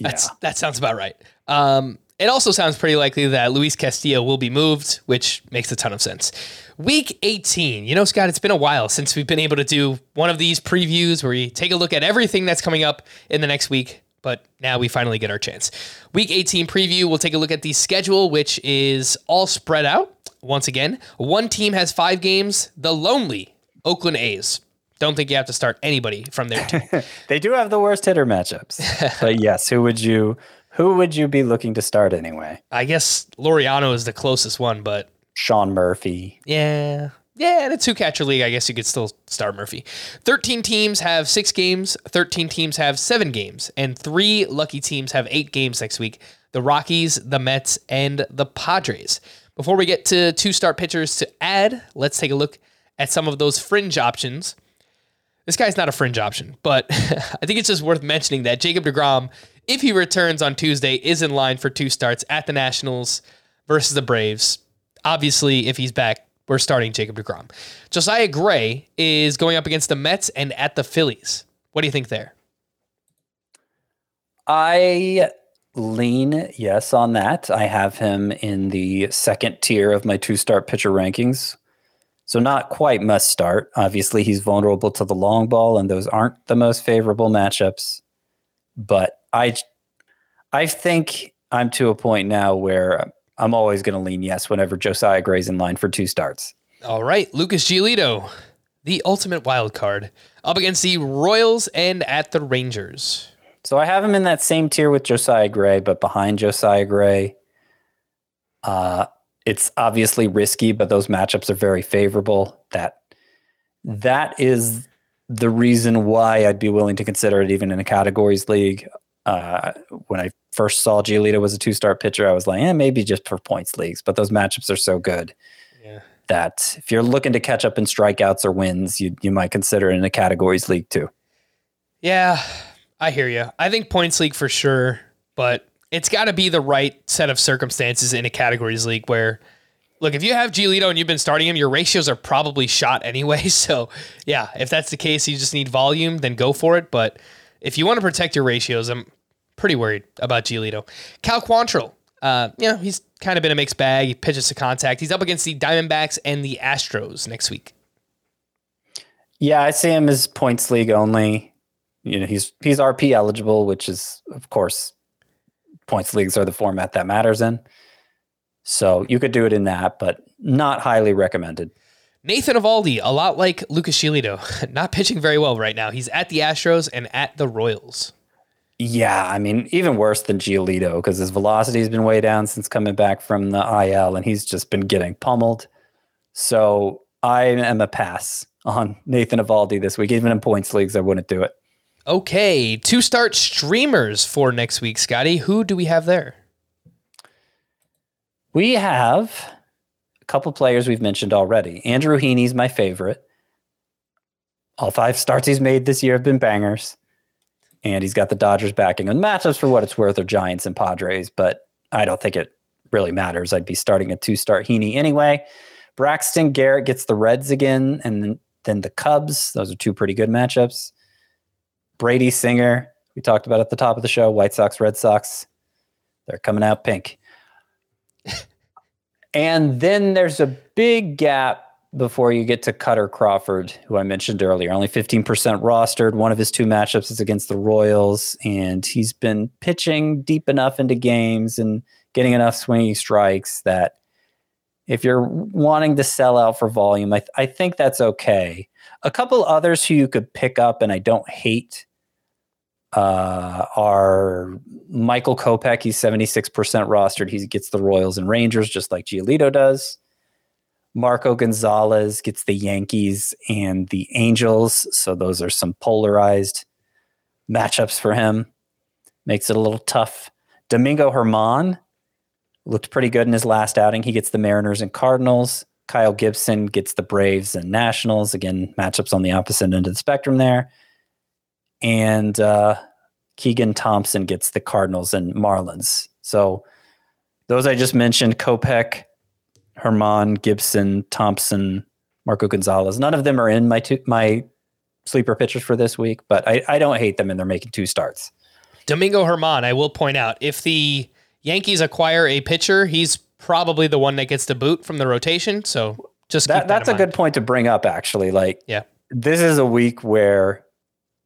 Speaker 2: that's that sounds about right. Um, it also sounds pretty likely that Luis Castillo will be moved, which makes a ton of sense. Week 18. You know, Scott, it's been a while since we've been able to do one of these previews where we take a look at everything that's coming up in the next week. But now we finally get our chance. Week 18 preview, we'll take a look at the schedule, which is all spread out. Once again, one team has five games, the lonely Oakland A's. Don't think you have to start anybody from their team.
Speaker 3: They do have the worst hitter matchups. but yes, who would you who would you be looking to start anyway?
Speaker 2: I guess Laureano is the closest one, but
Speaker 3: Sean Murphy.
Speaker 2: Yeah. Yeah, in a two catcher league, I guess you could still start Murphy. 13 teams have six games, 13 teams have seven games, and three lucky teams have eight games next week the Rockies, the Mets, and the Padres. Before we get to two start pitchers to add, let's take a look at some of those fringe options. This guy's not a fringe option, but I think it's just worth mentioning that Jacob DeGrom, if he returns on Tuesday, is in line for two starts at the Nationals versus the Braves. Obviously, if he's back, we're starting Jacob DeGrom. Josiah Gray is going up against the Mets and at the Phillies. What do you think there?
Speaker 3: I lean yes on that. I have him in the second tier of my two start pitcher rankings. So not quite must start. Obviously, he's vulnerable to the long ball, and those aren't the most favorable matchups. But I, I think I'm to a point now where I'm always going to lean yes whenever Josiah Gray's in line for two starts.
Speaker 2: All right, Lucas Giolito, the ultimate wild card, up against the Royals and at the Rangers.
Speaker 3: So I have him in that same tier with Josiah Gray, but behind Josiah Gray. Uh, it's obviously risky, but those matchups are very favorable. That that is the reason why I'd be willing to consider it even in a categories league. Uh, when I first saw Giolito was a two star pitcher, I was like, eh, maybe just for points leagues. But those matchups are so good
Speaker 2: Yeah.
Speaker 3: that if you're looking to catch up in strikeouts or wins, you you might consider it in a categories league too.
Speaker 2: Yeah, I hear you. I think points league for sure, but it's got to be the right set of circumstances in a categories league where, look, if you have Giolito and you've been starting him, your ratios are probably shot anyway. So, yeah, if that's the case, you just need volume, then go for it. But if you want to protect your ratios, I'm pretty worried about Giolito. Cal Quantrill, uh, you know, he's kind of been a mixed bag. He pitches to contact. He's up against the Diamondbacks and the Astros next week.
Speaker 3: Yeah, I see him as points league only. You know, he's he's RP eligible, which is of course points leagues are the format that matters in. So you could do it in that, but not highly recommended.
Speaker 2: Nathan Eovaldi, a lot like Lucas Giolito, not pitching very well right now. He's at the Astros and at the Royals.
Speaker 3: Yeah, I mean, even worse than Giolito because his velocity has been way down since coming back from the IL, and he's just been getting pummeled. So I am a pass on Nathan Eovaldi this week. Even in points leagues, I wouldn't do it.
Speaker 2: Okay, two start streamers for next week, Scotty. Who do we have there?
Speaker 3: We have a couple players we've mentioned already. Andrew Heaney's my favorite. All five starts he's made this year have been bangers. And he's got the Dodgers backing. And matchups for what it's worth are Giants and Padres, but I don't think it really matters. I'd be starting a two start Heaney anyway. Braxton Garrett gets the Reds again, and then the Cubs. Those are two pretty good matchups. Brady Singer, we talked about at the top of the show. White Sox, Red Sox. They're coming out pink. and then there's a big gap before you get to Kutter Crawford, who I mentioned earlier. Only 15% rostered. One of his two matchups is against the Royals, and he's been pitching deep enough into games and getting enough swinging strikes that if you're wanting to sell out for volume, I, th- I think that's okay. A couple others who you could pick up, and I don't hate, uh, are Michael Kopech. He's 76% rostered. He gets the Royals and Rangers just like Giolito does. Marco Gonzales gets the Yankees and the Angels. So those are some polarized matchups for him. Makes it a little tough. Domingo Germán looked pretty good in his last outing. He gets the Mariners and Cardinals. Kyle Gibson gets the Braves and Nationals. Again, matchups on the opposite end of the spectrum there. And uh, Keegan Thompson gets the Cardinals and Marlins. So those I just mentioned, Kopech, Germán, Gibson, Thompson, Marco Gonzales. None of them are in my two, my sleeper pitchers for this week, but I, I don't hate them and they're making two starts.
Speaker 2: Domingo Germán, I will point out, if the Yankees acquire a pitcher, he's probably the one that gets the boot from the rotation. So just keep
Speaker 3: That, that's a
Speaker 2: mind.
Speaker 3: good point to bring up, actually. Like,
Speaker 2: Yeah.
Speaker 3: this is a week where,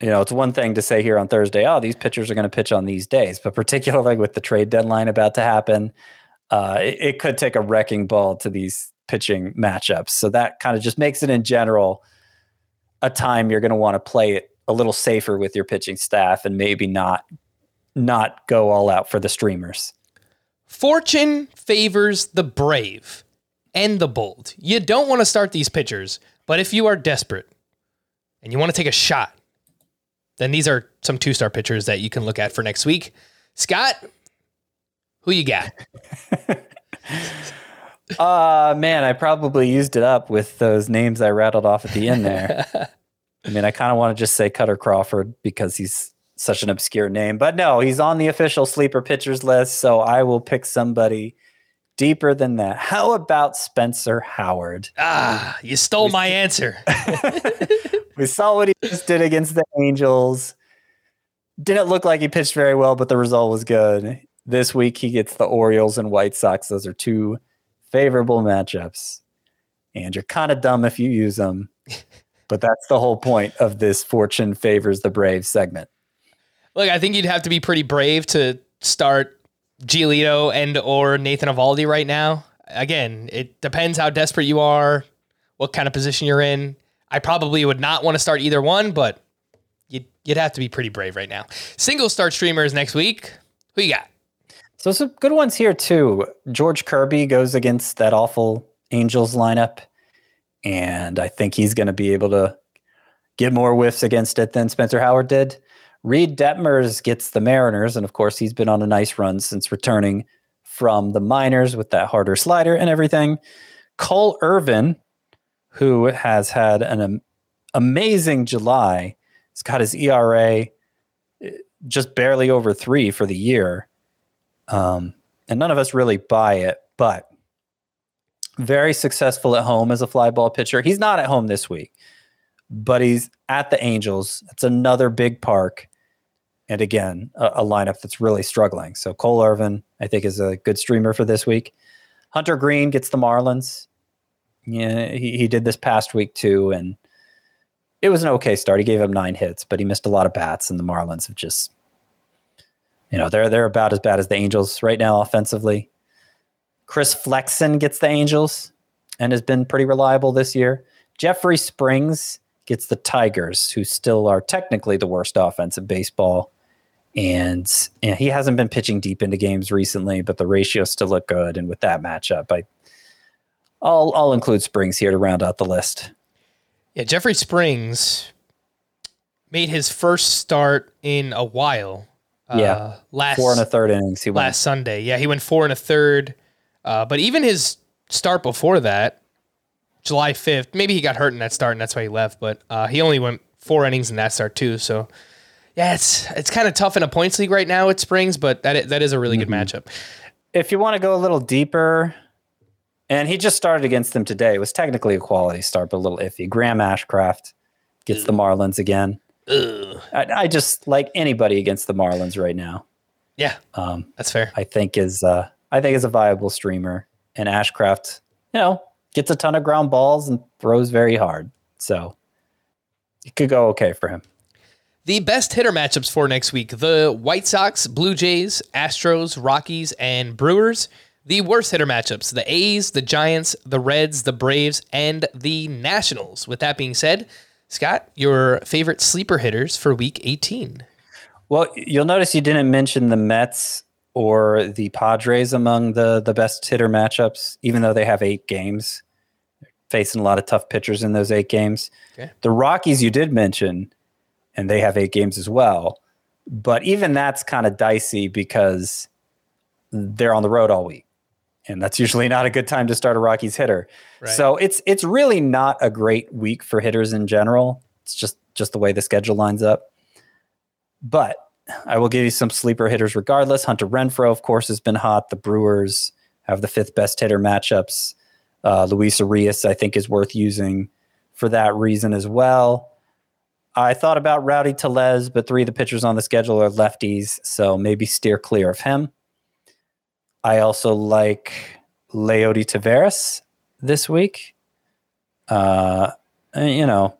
Speaker 3: you know, it's one thing to say here on Thursday, oh, these pitchers are going to pitch on these days, but particularly with the trade deadline about to happen, uh, it, it could take a wrecking ball to these pitching matchups. So that kind of just makes it in general a time you're going to want to play it a little safer with your pitching staff and maybe not not go all out for the streamers.
Speaker 2: Fortune favors the brave and the bold. You don't want to start these pitchers, but if you are desperate and you want to take a shot, then these are some two star pitchers that you can look at for next week. Scott, who you got?
Speaker 3: Uh man, I probably used it up with those names I rattled off at the end there. I mean, I kind of want to just say Kutter Crawford because he's such an obscure name, but no, he's on the official sleeper pitchers list, so I will pick somebody deeper than that. How about Spencer Howard?
Speaker 2: Ah, you stole my answer.
Speaker 3: We saw what he just did against the Angels. Didn't look like he pitched very well, but the result was good. This week he gets the Orioles and White Sox. Those are two favorable matchups. And you're kind of dumb if you use them. But that's the whole point of this fortune favors the brave segment.
Speaker 2: Look, I think you'd have to be pretty brave to start Giolito and or Nathan Eovaldi right now. Again, it depends how desperate you are, what kind of position you're in. I probably would not want to start either one, but you'd, you'd have to be pretty brave right now. Single start streamers next week. Who you got?
Speaker 3: So some good ones here too. George Kirby goes against that awful Angels lineup, and I think he's going to be able to get more whiffs against it than Spencer Howard did. Reed Detmers gets the Mariners, and of course he's been on a nice run since returning from the minors with that harder slider and everything. Cole Irvin, who has had an am- amazing July, He's got his ERA eh, just barely over three for the year. Um, and none of us really buy it, but very successful at home as a fly ball pitcher. He's not at home this week, but he's at the Angels. It's another big park. And again, a, a lineup that's really struggling. So Cole Irvin, I think, is a good streamer for this week. Hunter Greene gets the Marlins. Yeah, he, he did this past week too. And it was an okay start. He gave up nine hits, but he missed a lot of bats, and the Marlins have just you know they're they're about as bad as the Angels right now offensively. Chris Flexen gets the Angels and has been pretty reliable this year. Jeffrey Springs gets the Tigers, who still are technically the worst offense in baseball. And, and he hasn't been pitching deep into games recently, but the ratios still look good. And with that matchup, I I'll I'll include Springs here to round out the list.
Speaker 2: Yeah, Jeffrey Springs made his first start in a while.
Speaker 3: Yeah.
Speaker 2: Uh, last
Speaker 3: Four and a third innings. He went.
Speaker 2: last Sunday. Yeah, he went four and a third. Uh, but even his start before that, July 5th, maybe he got hurt in that start and that's why he left, but uh, he only went four innings in that start too. So, yeah, it's it's kind of tough in a points league right now at Springs, but that that is a really good matchup.
Speaker 3: if you want to go a little deeper, And he just started against them today. It was technically a quality start, but a little iffy. Graham Ashcraft gets the Marlins again. I, I just like anybody against the Marlins right now.
Speaker 2: Yeah,
Speaker 3: Um,
Speaker 2: that's fair.
Speaker 3: I think is uh, I think is a viable streamer. And Ashcraft, you know, gets a ton of ground balls and throws very hard. So it could go okay for him.
Speaker 2: The best hitter matchups for next week the White Sox, Blue Jays, Astros, Rockies, and Brewers. The worst hitter matchups the A's, the Giants, the Reds, the Braves, and the Nationals. With that being said, Scott, your favorite sleeper hitters for week 18.
Speaker 3: Well, you'll notice you didn't mention the Mets or the Padres among the the best hitter matchups, even though they have eight games, facing a lot of tough pitchers in those eight games.
Speaker 2: Okay.
Speaker 3: The Rockies you did mention, and they have eight games as well. But even that's kind of dicey because they're on the road all week. And that's usually not a good time to start a Rockies hitter.
Speaker 2: Right.
Speaker 3: So it's it's really not a great week for hitters in general. It's just just the way the schedule lines up. But I will give you some sleeper hitters regardless. Hunter Renfroe, of course, has been hot. The Brewers have the fifth best hitter matchups. Uh, Luis Urías, I think, is worth using for that reason as well. I thought about Rowdy Tellez, but three of the pitchers on the schedule are lefties, so maybe steer clear of him. I also like Leody Taveras this week. Uh, you know,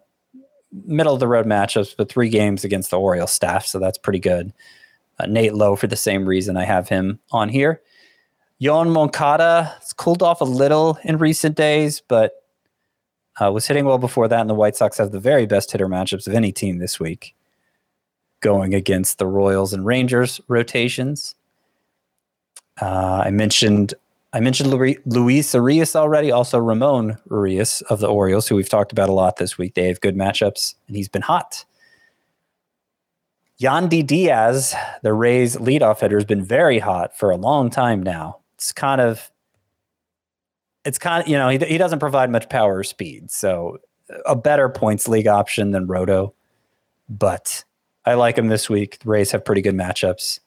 Speaker 3: middle of the road matchups, but three games against the Orioles staff, so that's pretty good. Uh, Nate Lowe for the same reason I have him on here. Yoán Moncada has cooled off a little in recent days, but uh, was hitting well before that. And the White Sox have the very best hitter matchups of any team this week, going against the Royals and Rangers rotations. Uh, I mentioned I mentioned Luis Urías already. Also, Ramon Urías of the Orioles, who we've talked about a lot this week. They have good matchups, and he's been hot. Yandy Diaz, the Rays leadoff hitter, has been very hot for a long time now. It's kind of, it's kind of, you know, he, he doesn't provide much power or speed. So a better points league option than Roto. But I like him this week. The Rays have pretty good matchups.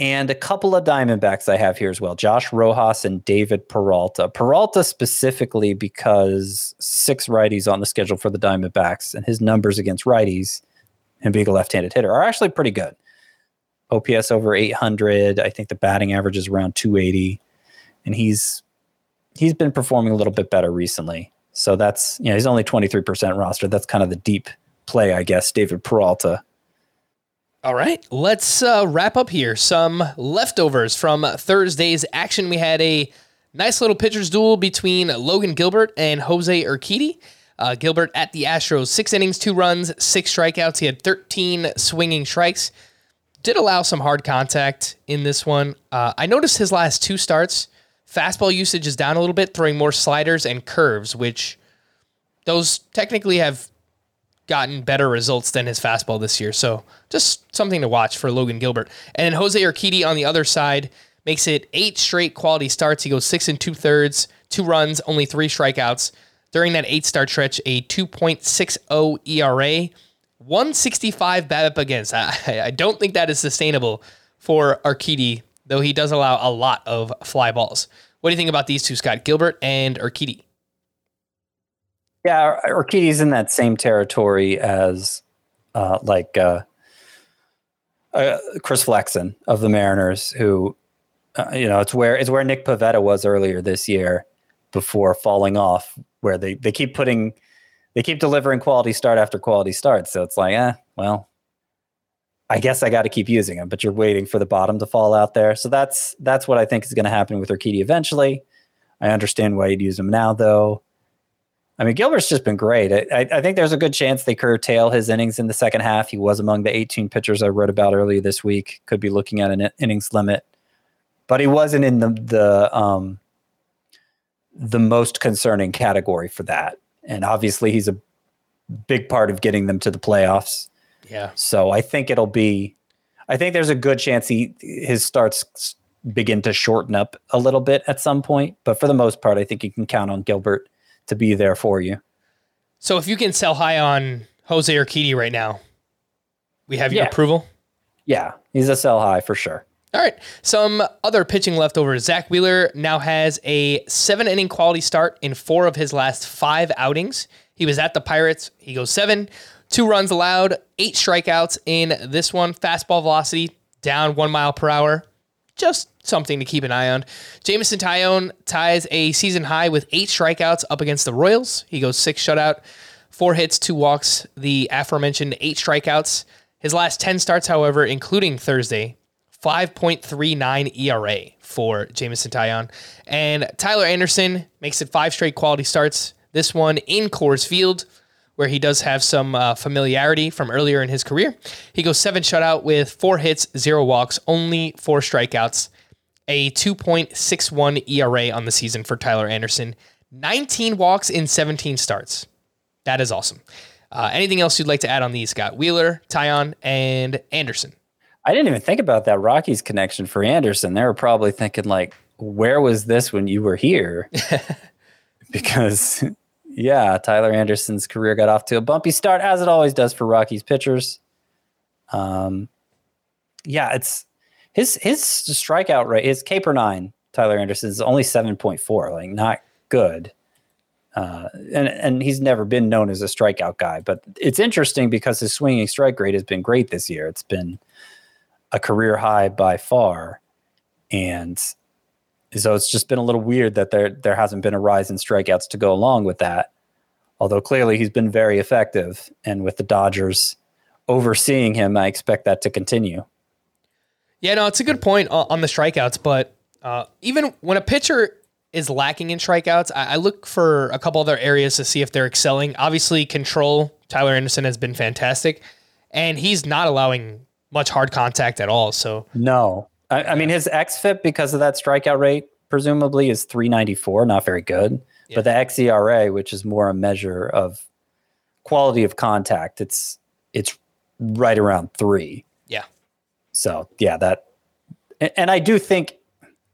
Speaker 3: And a couple of Diamondbacks I have here as well Josh Rojas and David Peralta. Peralta specifically because six righties on the schedule for the Diamondbacks, and his numbers against righties and being a left handed hitter are actually pretty good. OPS over 800. I think the batting average is around 280. And he's he's been performing a little bit better recently. So that's, you know, he's only 23% roster. That's kind of the deep play, I guess, David Peralta.
Speaker 2: All right, let's uh, wrap up here. Some leftovers from Thursday's action. We had a nice little pitcher's duel between Logan Gilbert and Jose Urquidy. Uh, Gilbert at the Astros, six innings, two runs, six strikeouts. He had 13 swinging strikes. Did allow some hard contact in this one. Uh, I noticed his last two starts, fastball usage is down a little bit, throwing more sliders and curves, which those technically have gotten better results than his fastball this year. So just something to watch for Logan Gilbert. And then Jose Urquidy on the other side makes it eight straight quality starts. He goes six and two thirds, two runs, only three strikeouts. During that eight start stretch, a 2.60 ERA, 165 BABIP against. I, I don't think that is sustainable for Urquidy, though he does allow a lot of fly balls. What do you think about these two, Scott Gilbert and Urquidy?
Speaker 3: Yeah, Urquidy's in that same territory as uh, like uh, uh, Chris Flexen of the Mariners, who uh, you know it's where it's where Nick Pivetta was earlier this year before falling off, where they they keep putting they keep delivering quality start after quality start. So it's like, eh, well, I guess I got to keep using him, but you're waiting for the bottom to fall out there. So that's that's what I think is going to happen with Urquidy eventually. I understand why you'd use him now, though. I mean, Gilbert's just been great. I, I, think there's a good chance they curtail his innings in the second half. He was among the 18 pitchers I wrote about earlier this week. Could be looking at an innings limit, but he wasn't in the the um, the most concerning category for that. And obviously, he's a big part of getting them to the playoffs.
Speaker 2: Yeah.
Speaker 3: So I think it'll be. I think there's a good chance he his starts begin to shorten up a little bit at some point. But for the most part, I think you can count on Gilbert to be there for you.
Speaker 2: So if you can sell high on Jose Urquidy right now, we have your
Speaker 3: Yeah.
Speaker 2: approval.
Speaker 3: Yeah, he's a sell high for sure.
Speaker 2: All right. Some other pitching leftovers. Zack Wheeler now has a seven inning quality start in four of his last five outings. He was at the Pirates. He goes seven, two runs allowed, eight strikeouts in this one. Fastball velocity down one mile per hour. Just something to keep an eye on. Jameson Taillon ties a season high with eight strikeouts up against the Royals. He goes six shutout, four hits, two walks, the aforementioned eight strikeouts. His last 10 starts, however, including Thursday, 5.39 ERA for Jameson Taillon. And Tyler Anderson makes it five straight quality starts. This one in Coors Field, where he does have some uh, familiarity from earlier in his career. He goes seven shutout with four hits, zero walks, only four strikeouts, a 2.61 ERA on the season for Tyler Anderson, 19 walks in 17 starts. That is awesome. Uh, anything else you'd like to add on these, Scott? Wheeler, Taillon, and Anderson.
Speaker 3: I didn't even think about that Rockies connection for Anderson. They were probably thinking like, where was this when you were here? because yeah, Tyler Anderson's career got off to a bumpy start, as it always does for Rockies pitchers. Um, yeah, it's his his strikeout rate, his K per nine. Tyler Anderson is only seven point four, like not good. Uh, and and he's never been known as a strikeout guy, but it's interesting because his swinging strike rate has been great this year. It's been a career high by far, and so it's just been a little weird that there there hasn't been a rise in strikeouts to go along with that. Although clearly he's been very effective, and with the Dodgers overseeing him, I expect that to continue.
Speaker 2: Yeah, no, it's a good point on the strikeouts, but uh, even when a pitcher is lacking in strikeouts, I, I look for a couple other areas to see if they're excelling. Obviously, control. Tyler Anderson has been fantastic, and he's not allowing much hard contact at all. So
Speaker 3: No, I, I mean his xFIP because of that strikeout rate presumably is 394, not very good. But the xERA, which is more a measure of quality of contact, it's it's right around three.
Speaker 2: yeah,
Speaker 3: So yeah, that and, and I do think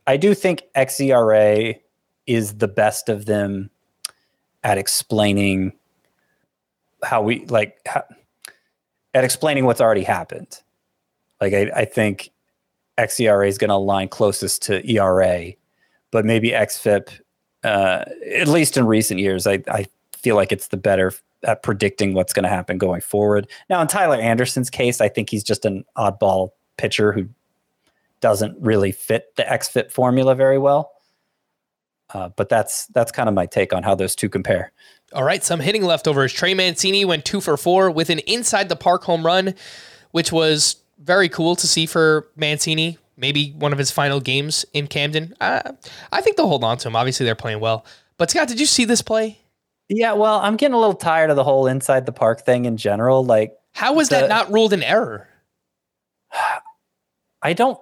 Speaker 3: I do think xERA is the best of them at explaining how we like how, at explaining what's already happened. Like I, I think xERA is going to align closest to ERA, but maybe xFIP, uh, at least in recent years, I, I feel like it's the better at predicting what's going to happen going forward. Now, in Tyler Anderson's case, I think he's just an oddball pitcher who doesn't really fit the xFIP formula very well. Uh, but that's that's kind of my take on how those two compare.
Speaker 2: All right, some hitting leftovers. Trey Mancini went two for four with an inside the park home run, which was very cool to see for Mancini. Maybe one of his final games in Camden. Uh, I think they'll hold on to him. Obviously, they're playing well. But Scott, did you see this play?
Speaker 3: Yeah, well, I'm getting a little tired of the whole inside the park thing in general. Like,
Speaker 2: How was that not ruled an error?
Speaker 3: I don't.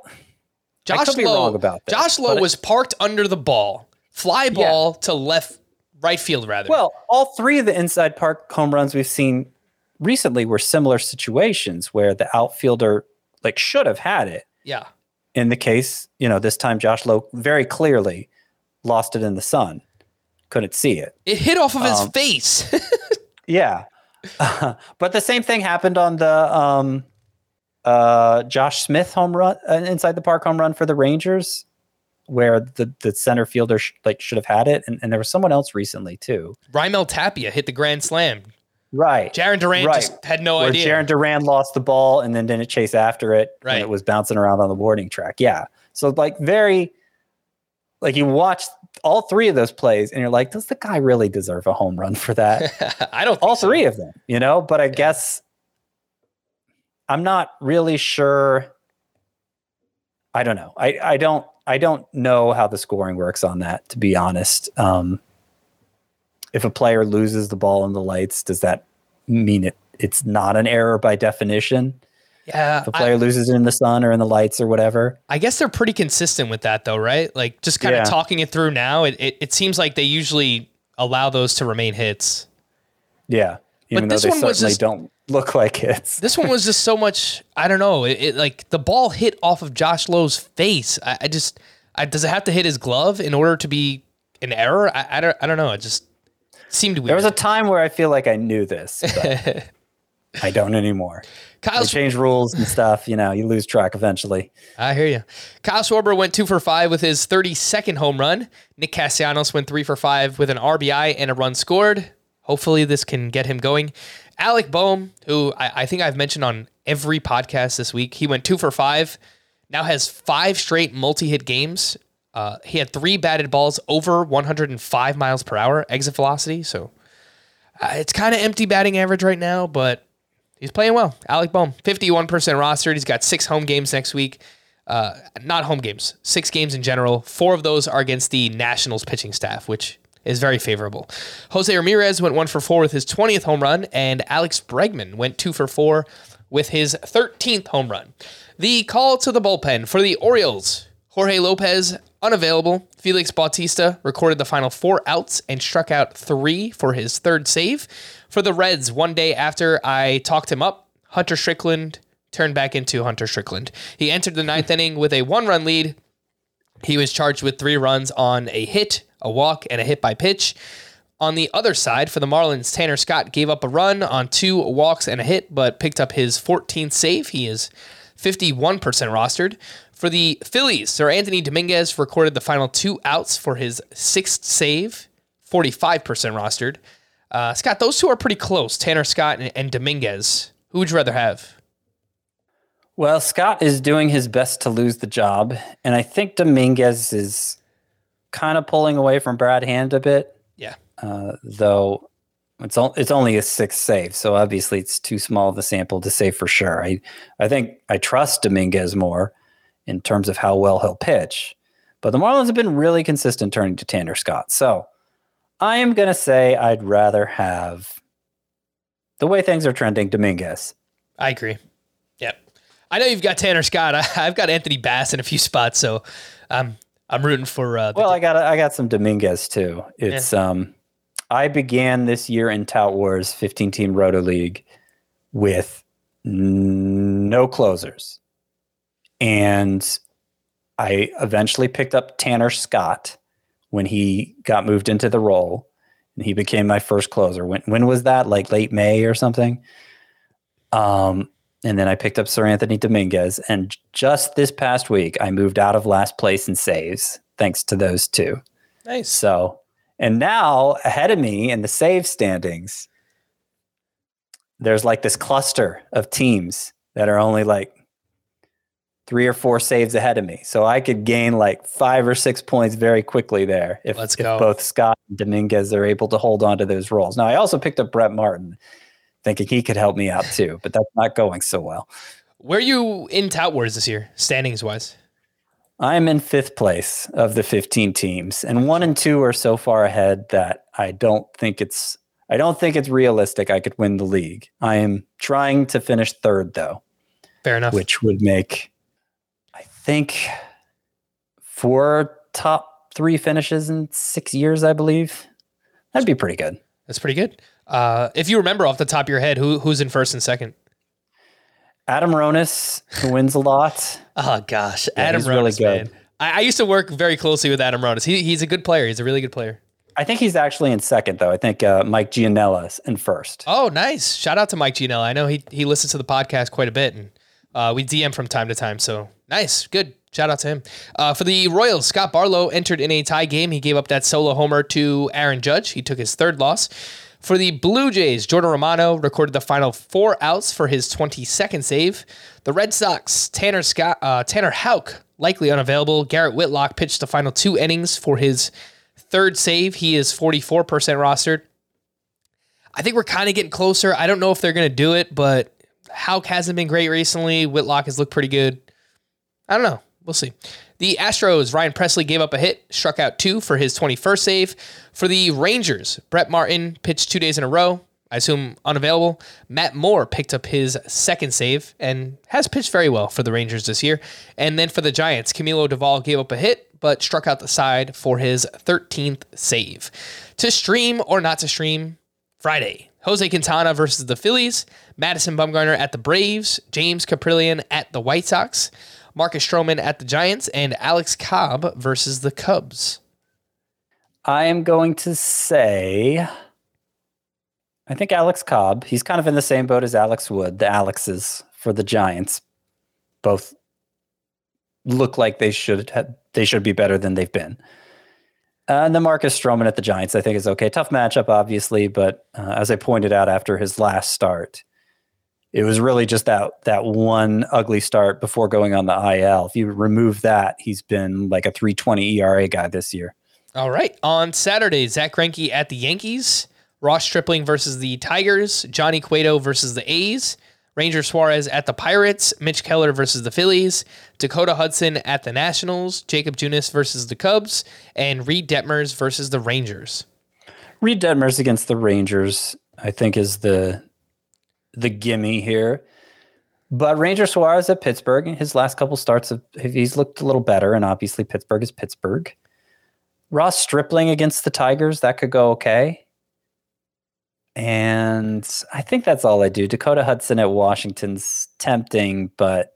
Speaker 2: Josh
Speaker 3: could be
Speaker 2: Lowe,
Speaker 3: wrong about this,
Speaker 2: Josh Lowe was parked under the ball, fly ball to left, right field rather.
Speaker 3: Well, all three of the inside park home runs we've seen recently were similar situations where the outfielder like should have had it.
Speaker 2: yeah,
Speaker 3: In the case, you know, this time Josh Lowe very clearly lost it in the sun, couldn't see it.
Speaker 2: it hit off of his
Speaker 3: Um,
Speaker 2: face.
Speaker 3: Yeah. but the same thing happened on the um, uh, Josh Smith home run, uh, inside the park home run for the Rangers, where the, the center fielder sh- like should have had it. And, and there was someone else recently too.
Speaker 2: Raimel Tapia hit the grand slam.
Speaker 3: Right.
Speaker 2: Jarren Duran
Speaker 3: Right.
Speaker 2: just had no
Speaker 3: where
Speaker 2: idea.
Speaker 3: Jarren Duran lost the ball and then didn't chase after it
Speaker 2: Right.
Speaker 3: it was bouncing around on the warning track. Yeah. So like very like you watch all three of those plays and you're like, does the guy really deserve a home run for that?
Speaker 2: I don't.
Speaker 3: all
Speaker 2: think so.
Speaker 3: three of them, you know, but I guess I'm not really sure. I don't know. I, I don't I don't know how the scoring works on that, to be honest. Um, if a player loses the ball in the lights, does that mean it it's not an error by definition?
Speaker 2: Yeah,
Speaker 3: If a player loses it in the sun or in the lights or whatever.
Speaker 2: I guess they're pretty consistent with that, though, right? Like just kind of talking it through now, it, it it seems like they usually allow those to remain hits.
Speaker 3: Yeah. Even though
Speaker 2: this
Speaker 3: they
Speaker 2: one was just-
Speaker 3: don't look like hits.
Speaker 2: This one was just so much. I don't know. It, it like the ball hit off of Josh Lowe's face. I, I just, I, does it have to hit his glove in order to be an error? I, I don't, I don't know. It just seemed weird.
Speaker 3: There was a time where I feel like I knew this. But I don't anymore.
Speaker 2: Kyle,
Speaker 3: They change rules and stuff. You know, you lose track eventually.
Speaker 2: I hear you. Kyle Schwarber went two for five with his 32nd home run. Nick Castellanos went three for five with an RBI and a run scored. Hopefully, this can get him going. Alec Bohm, who I, I think I've mentioned on every podcast this week, he went two for five. Now has five straight multi-hit games. Uh, he had three batted balls over 105 miles per hour exit velocity. So uh, it's kind of empty batting average right now, but he's playing well. Alec Bohm, 51% rostered. He's got six home games next week. Uh, not home games, six games in general. Four of those are against the Nationals pitching staff, which is very favorable. Jose Ramirez went one for four with his 20th home run, and Alex Bregman went two for four with his 13th home run. The call to the bullpen for the Orioles. Jorge Lopez, unavailable. Felix Bautista recorded the final four outs and struck out three for his third save. For the Reds, one day after I talked him up, Hunter Strickland turned back into Hunter Strickland. He entered the ninth inning with a one run lead. He was charged with three runs on a hit, a walk, and a hit by pitch. On the other side, for the Marlins, Tanner Scott gave up a run on two walks and a hit, but picked up his 14th save. He is 51% rostered. For the Phillies, Seranthony Dominguez recorded the final two outs for his sixth save, 45% rostered. Uh, Scott, those two are pretty close, Tanner Scott and, and Dominguez. Who would you rather have?
Speaker 3: Well, Scott is doing his best to lose the job, and I think Dominguez is kind of pulling away from Brad Hand a bit,
Speaker 2: Yeah.
Speaker 3: uh, though it's it's only a sixth save, so obviously it's too small of a sample to say for sure. I I think I trust Dominguez more in terms of how well he'll pitch, but the Marlins have been really consistent turning to Tanner Scott, so I am gonna say I'd rather have the way things are trending Dominguez.
Speaker 2: I agree. Yep. I know you've got Tanner Scott. I, I've got Anthony Bass in a few spots, so um, I'm rooting for. Uh,
Speaker 3: Well, I got I got some Dominguez too. It's um I began this year in Tout Wars 15 team Roto League with n- no closers. And I eventually picked up Tanner Scott when he got moved into the role and he became my first closer. When when was that? Like late May or something? Um and then I picked up Seranthony Dominguez and just this past week I moved out of last place in saves thanks to those two.
Speaker 2: nice.
Speaker 3: So, and now ahead of me in the save standings, there's like this cluster of teams that are only like three or four saves ahead of me. So I could gain like five or six points very quickly there if,
Speaker 2: Let's
Speaker 3: if
Speaker 2: go.
Speaker 3: both Scott and Dominguez are able to hold on to those roles. Now, I also picked up Brett Martin thinking he could help me out too, but that's not going so well.
Speaker 2: Where are you in Tout Wars this year, standings wise?
Speaker 3: I'm in fifth place of the 15 teams, and one and two are so far ahead that I don't think it's I don't think it's realistic I could win the league. I am trying to finish third though,
Speaker 2: Fair enough.
Speaker 3: which would make think four top three finishes in six years, I believe. That'd be pretty good.
Speaker 2: That's pretty good. Uh, if you remember off the top of your head, who who's in first and second?
Speaker 3: Adam Ronis, who wins a lot.
Speaker 2: Oh gosh,
Speaker 3: Yeah,
Speaker 2: Adam
Speaker 3: he's really good.
Speaker 2: man. I, I used to work very closely with Adam Ronis. He, he's a good player. He's a really good player.
Speaker 3: I think he's actually in second though. I think uh, Mike Gianella in first.
Speaker 2: Oh, nice. Shout out to Mike Gianella. I know he he listens to the podcast quite a bit, and uh, we DM from time to time. So nice, good. Shout out to him. Uh, for the Royals, Scott Barlow entered in a tie game. He gave up that solo homer to Aaron Judge. He took his third loss. For the Blue Jays, Jordan Romano recorded the final four outs for his 22nd save. The Red Sox, Tanner Scott, uh, Tanner Houck, likely unavailable. Garrett Whitlock pitched the final two innings for his third save. He is 44% rostered. I think we're kind of getting closer. I don't know if they're going to do it, but Houck hasn't been great recently. Whitlock has looked pretty good. I don't know. We'll see. The Astros, Ryan Pressly gave up a hit, struck out two for his 21st save. For the Rangers, Brett Martin pitched two days in a row. I assume unavailable. Matt Moore picked up his second save and has pitched very well for the Rangers this year. And then for the Giants, Camilo Doval gave up a hit, but struck out the side for his 13th save. To stream or not to stream, Friday, Jose Quintana versus the Phillies, Madison Bumgarner at the Braves, James Kaprielian at the White Sox, Marcus Stroman at the Giants, and Alex Cobb versus the Cubs.
Speaker 3: I am going to say I think Alex Cobb, he's kind of in the same boat as Alex Wood, the Alexes for the Giants. Both look like they should have, they should be better than they've been. Uh, and then Marcus Stroman at the Giants, I think is okay. Tough matchup, obviously, but uh, as I pointed out after his last start, it was really just that that one ugly start before going on the IL. If you remove that, he's been like a 320 ERA guy this year.
Speaker 2: All right. On Saturday, Zack Greinke at the Yankees, Ross Stripling versus the Tigers, Johnny Cueto versus the A's, Ranger Suarez at the Pirates, Mitch Keller versus the Phillies, Dakota Hudson at the Nationals, Jakob Junis versus the Cubs, and Reid Detmers versus the Rangers.
Speaker 3: Reid Detmers against the Rangers, I think, is the the gimme here. But Ranger Suarez at Pittsburgh, his last couple starts of he's looked a little better, and obviously Pittsburgh is Pittsburgh. Ross Stripling against the Tigers, that could go okay. And I think that's all I do. Dakota Hudson at Washington's tempting, but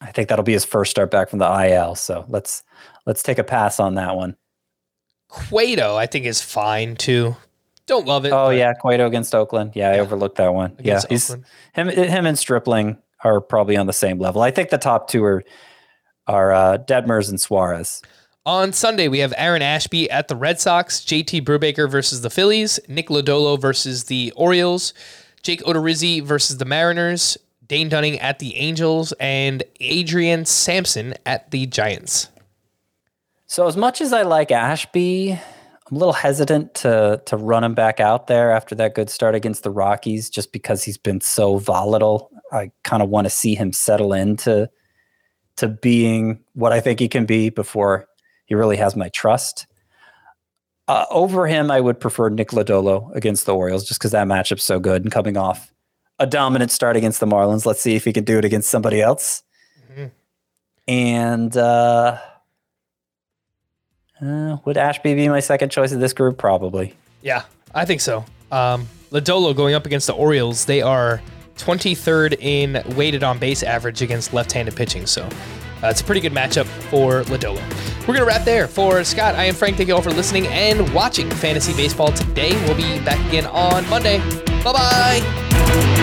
Speaker 3: I think that'll be his first start back from the IL. So let's let's take a pass on that one.
Speaker 2: Cueto, I think, is fine too. Don't love it.
Speaker 3: Oh yeah, Cueto against Oakland. Yeah, I overlooked that one. Yeah,
Speaker 2: against
Speaker 3: he's,
Speaker 2: Oakland.
Speaker 3: him him and Stripling are probably on the same level. I think the top two are are uh, Detmers and Suarez.
Speaker 2: On Sunday, we have Aaron Ashby at the Red Sox, JT Brubaker versus the Phillies, Nick Lodolo versus the Orioles, Jake Odorizzi versus the Mariners, Dane Dunning at the Angels, and Adrian Sampson at the Giants.
Speaker 3: So as much as I like Ashby, I'm a little hesitant to to run him back out there after that good start against the Rockies, just because he's been so volatile. I kind of want to see him settle into to being what I think he can be before he really has my trust. Uh, over him, I would prefer Nick Lodolo against the Orioles, just because that matchup's so good and coming off a dominant start against the Marlins. Let's see if he can do it against somebody else. And uh, uh, would Ashby be my second choice of this group? Probably.
Speaker 2: Yeah, I think so. Um, Lodolo going up against the Orioles, they are 23rd in weighted on base average against left-handed pitching. So uh, it's a pretty good matchup for Lodolo. We're gonna wrap there. For Scott, I am Frank. Thank you all for listening and watching Fantasy Baseball today. We'll be back again on Monday. Bye bye.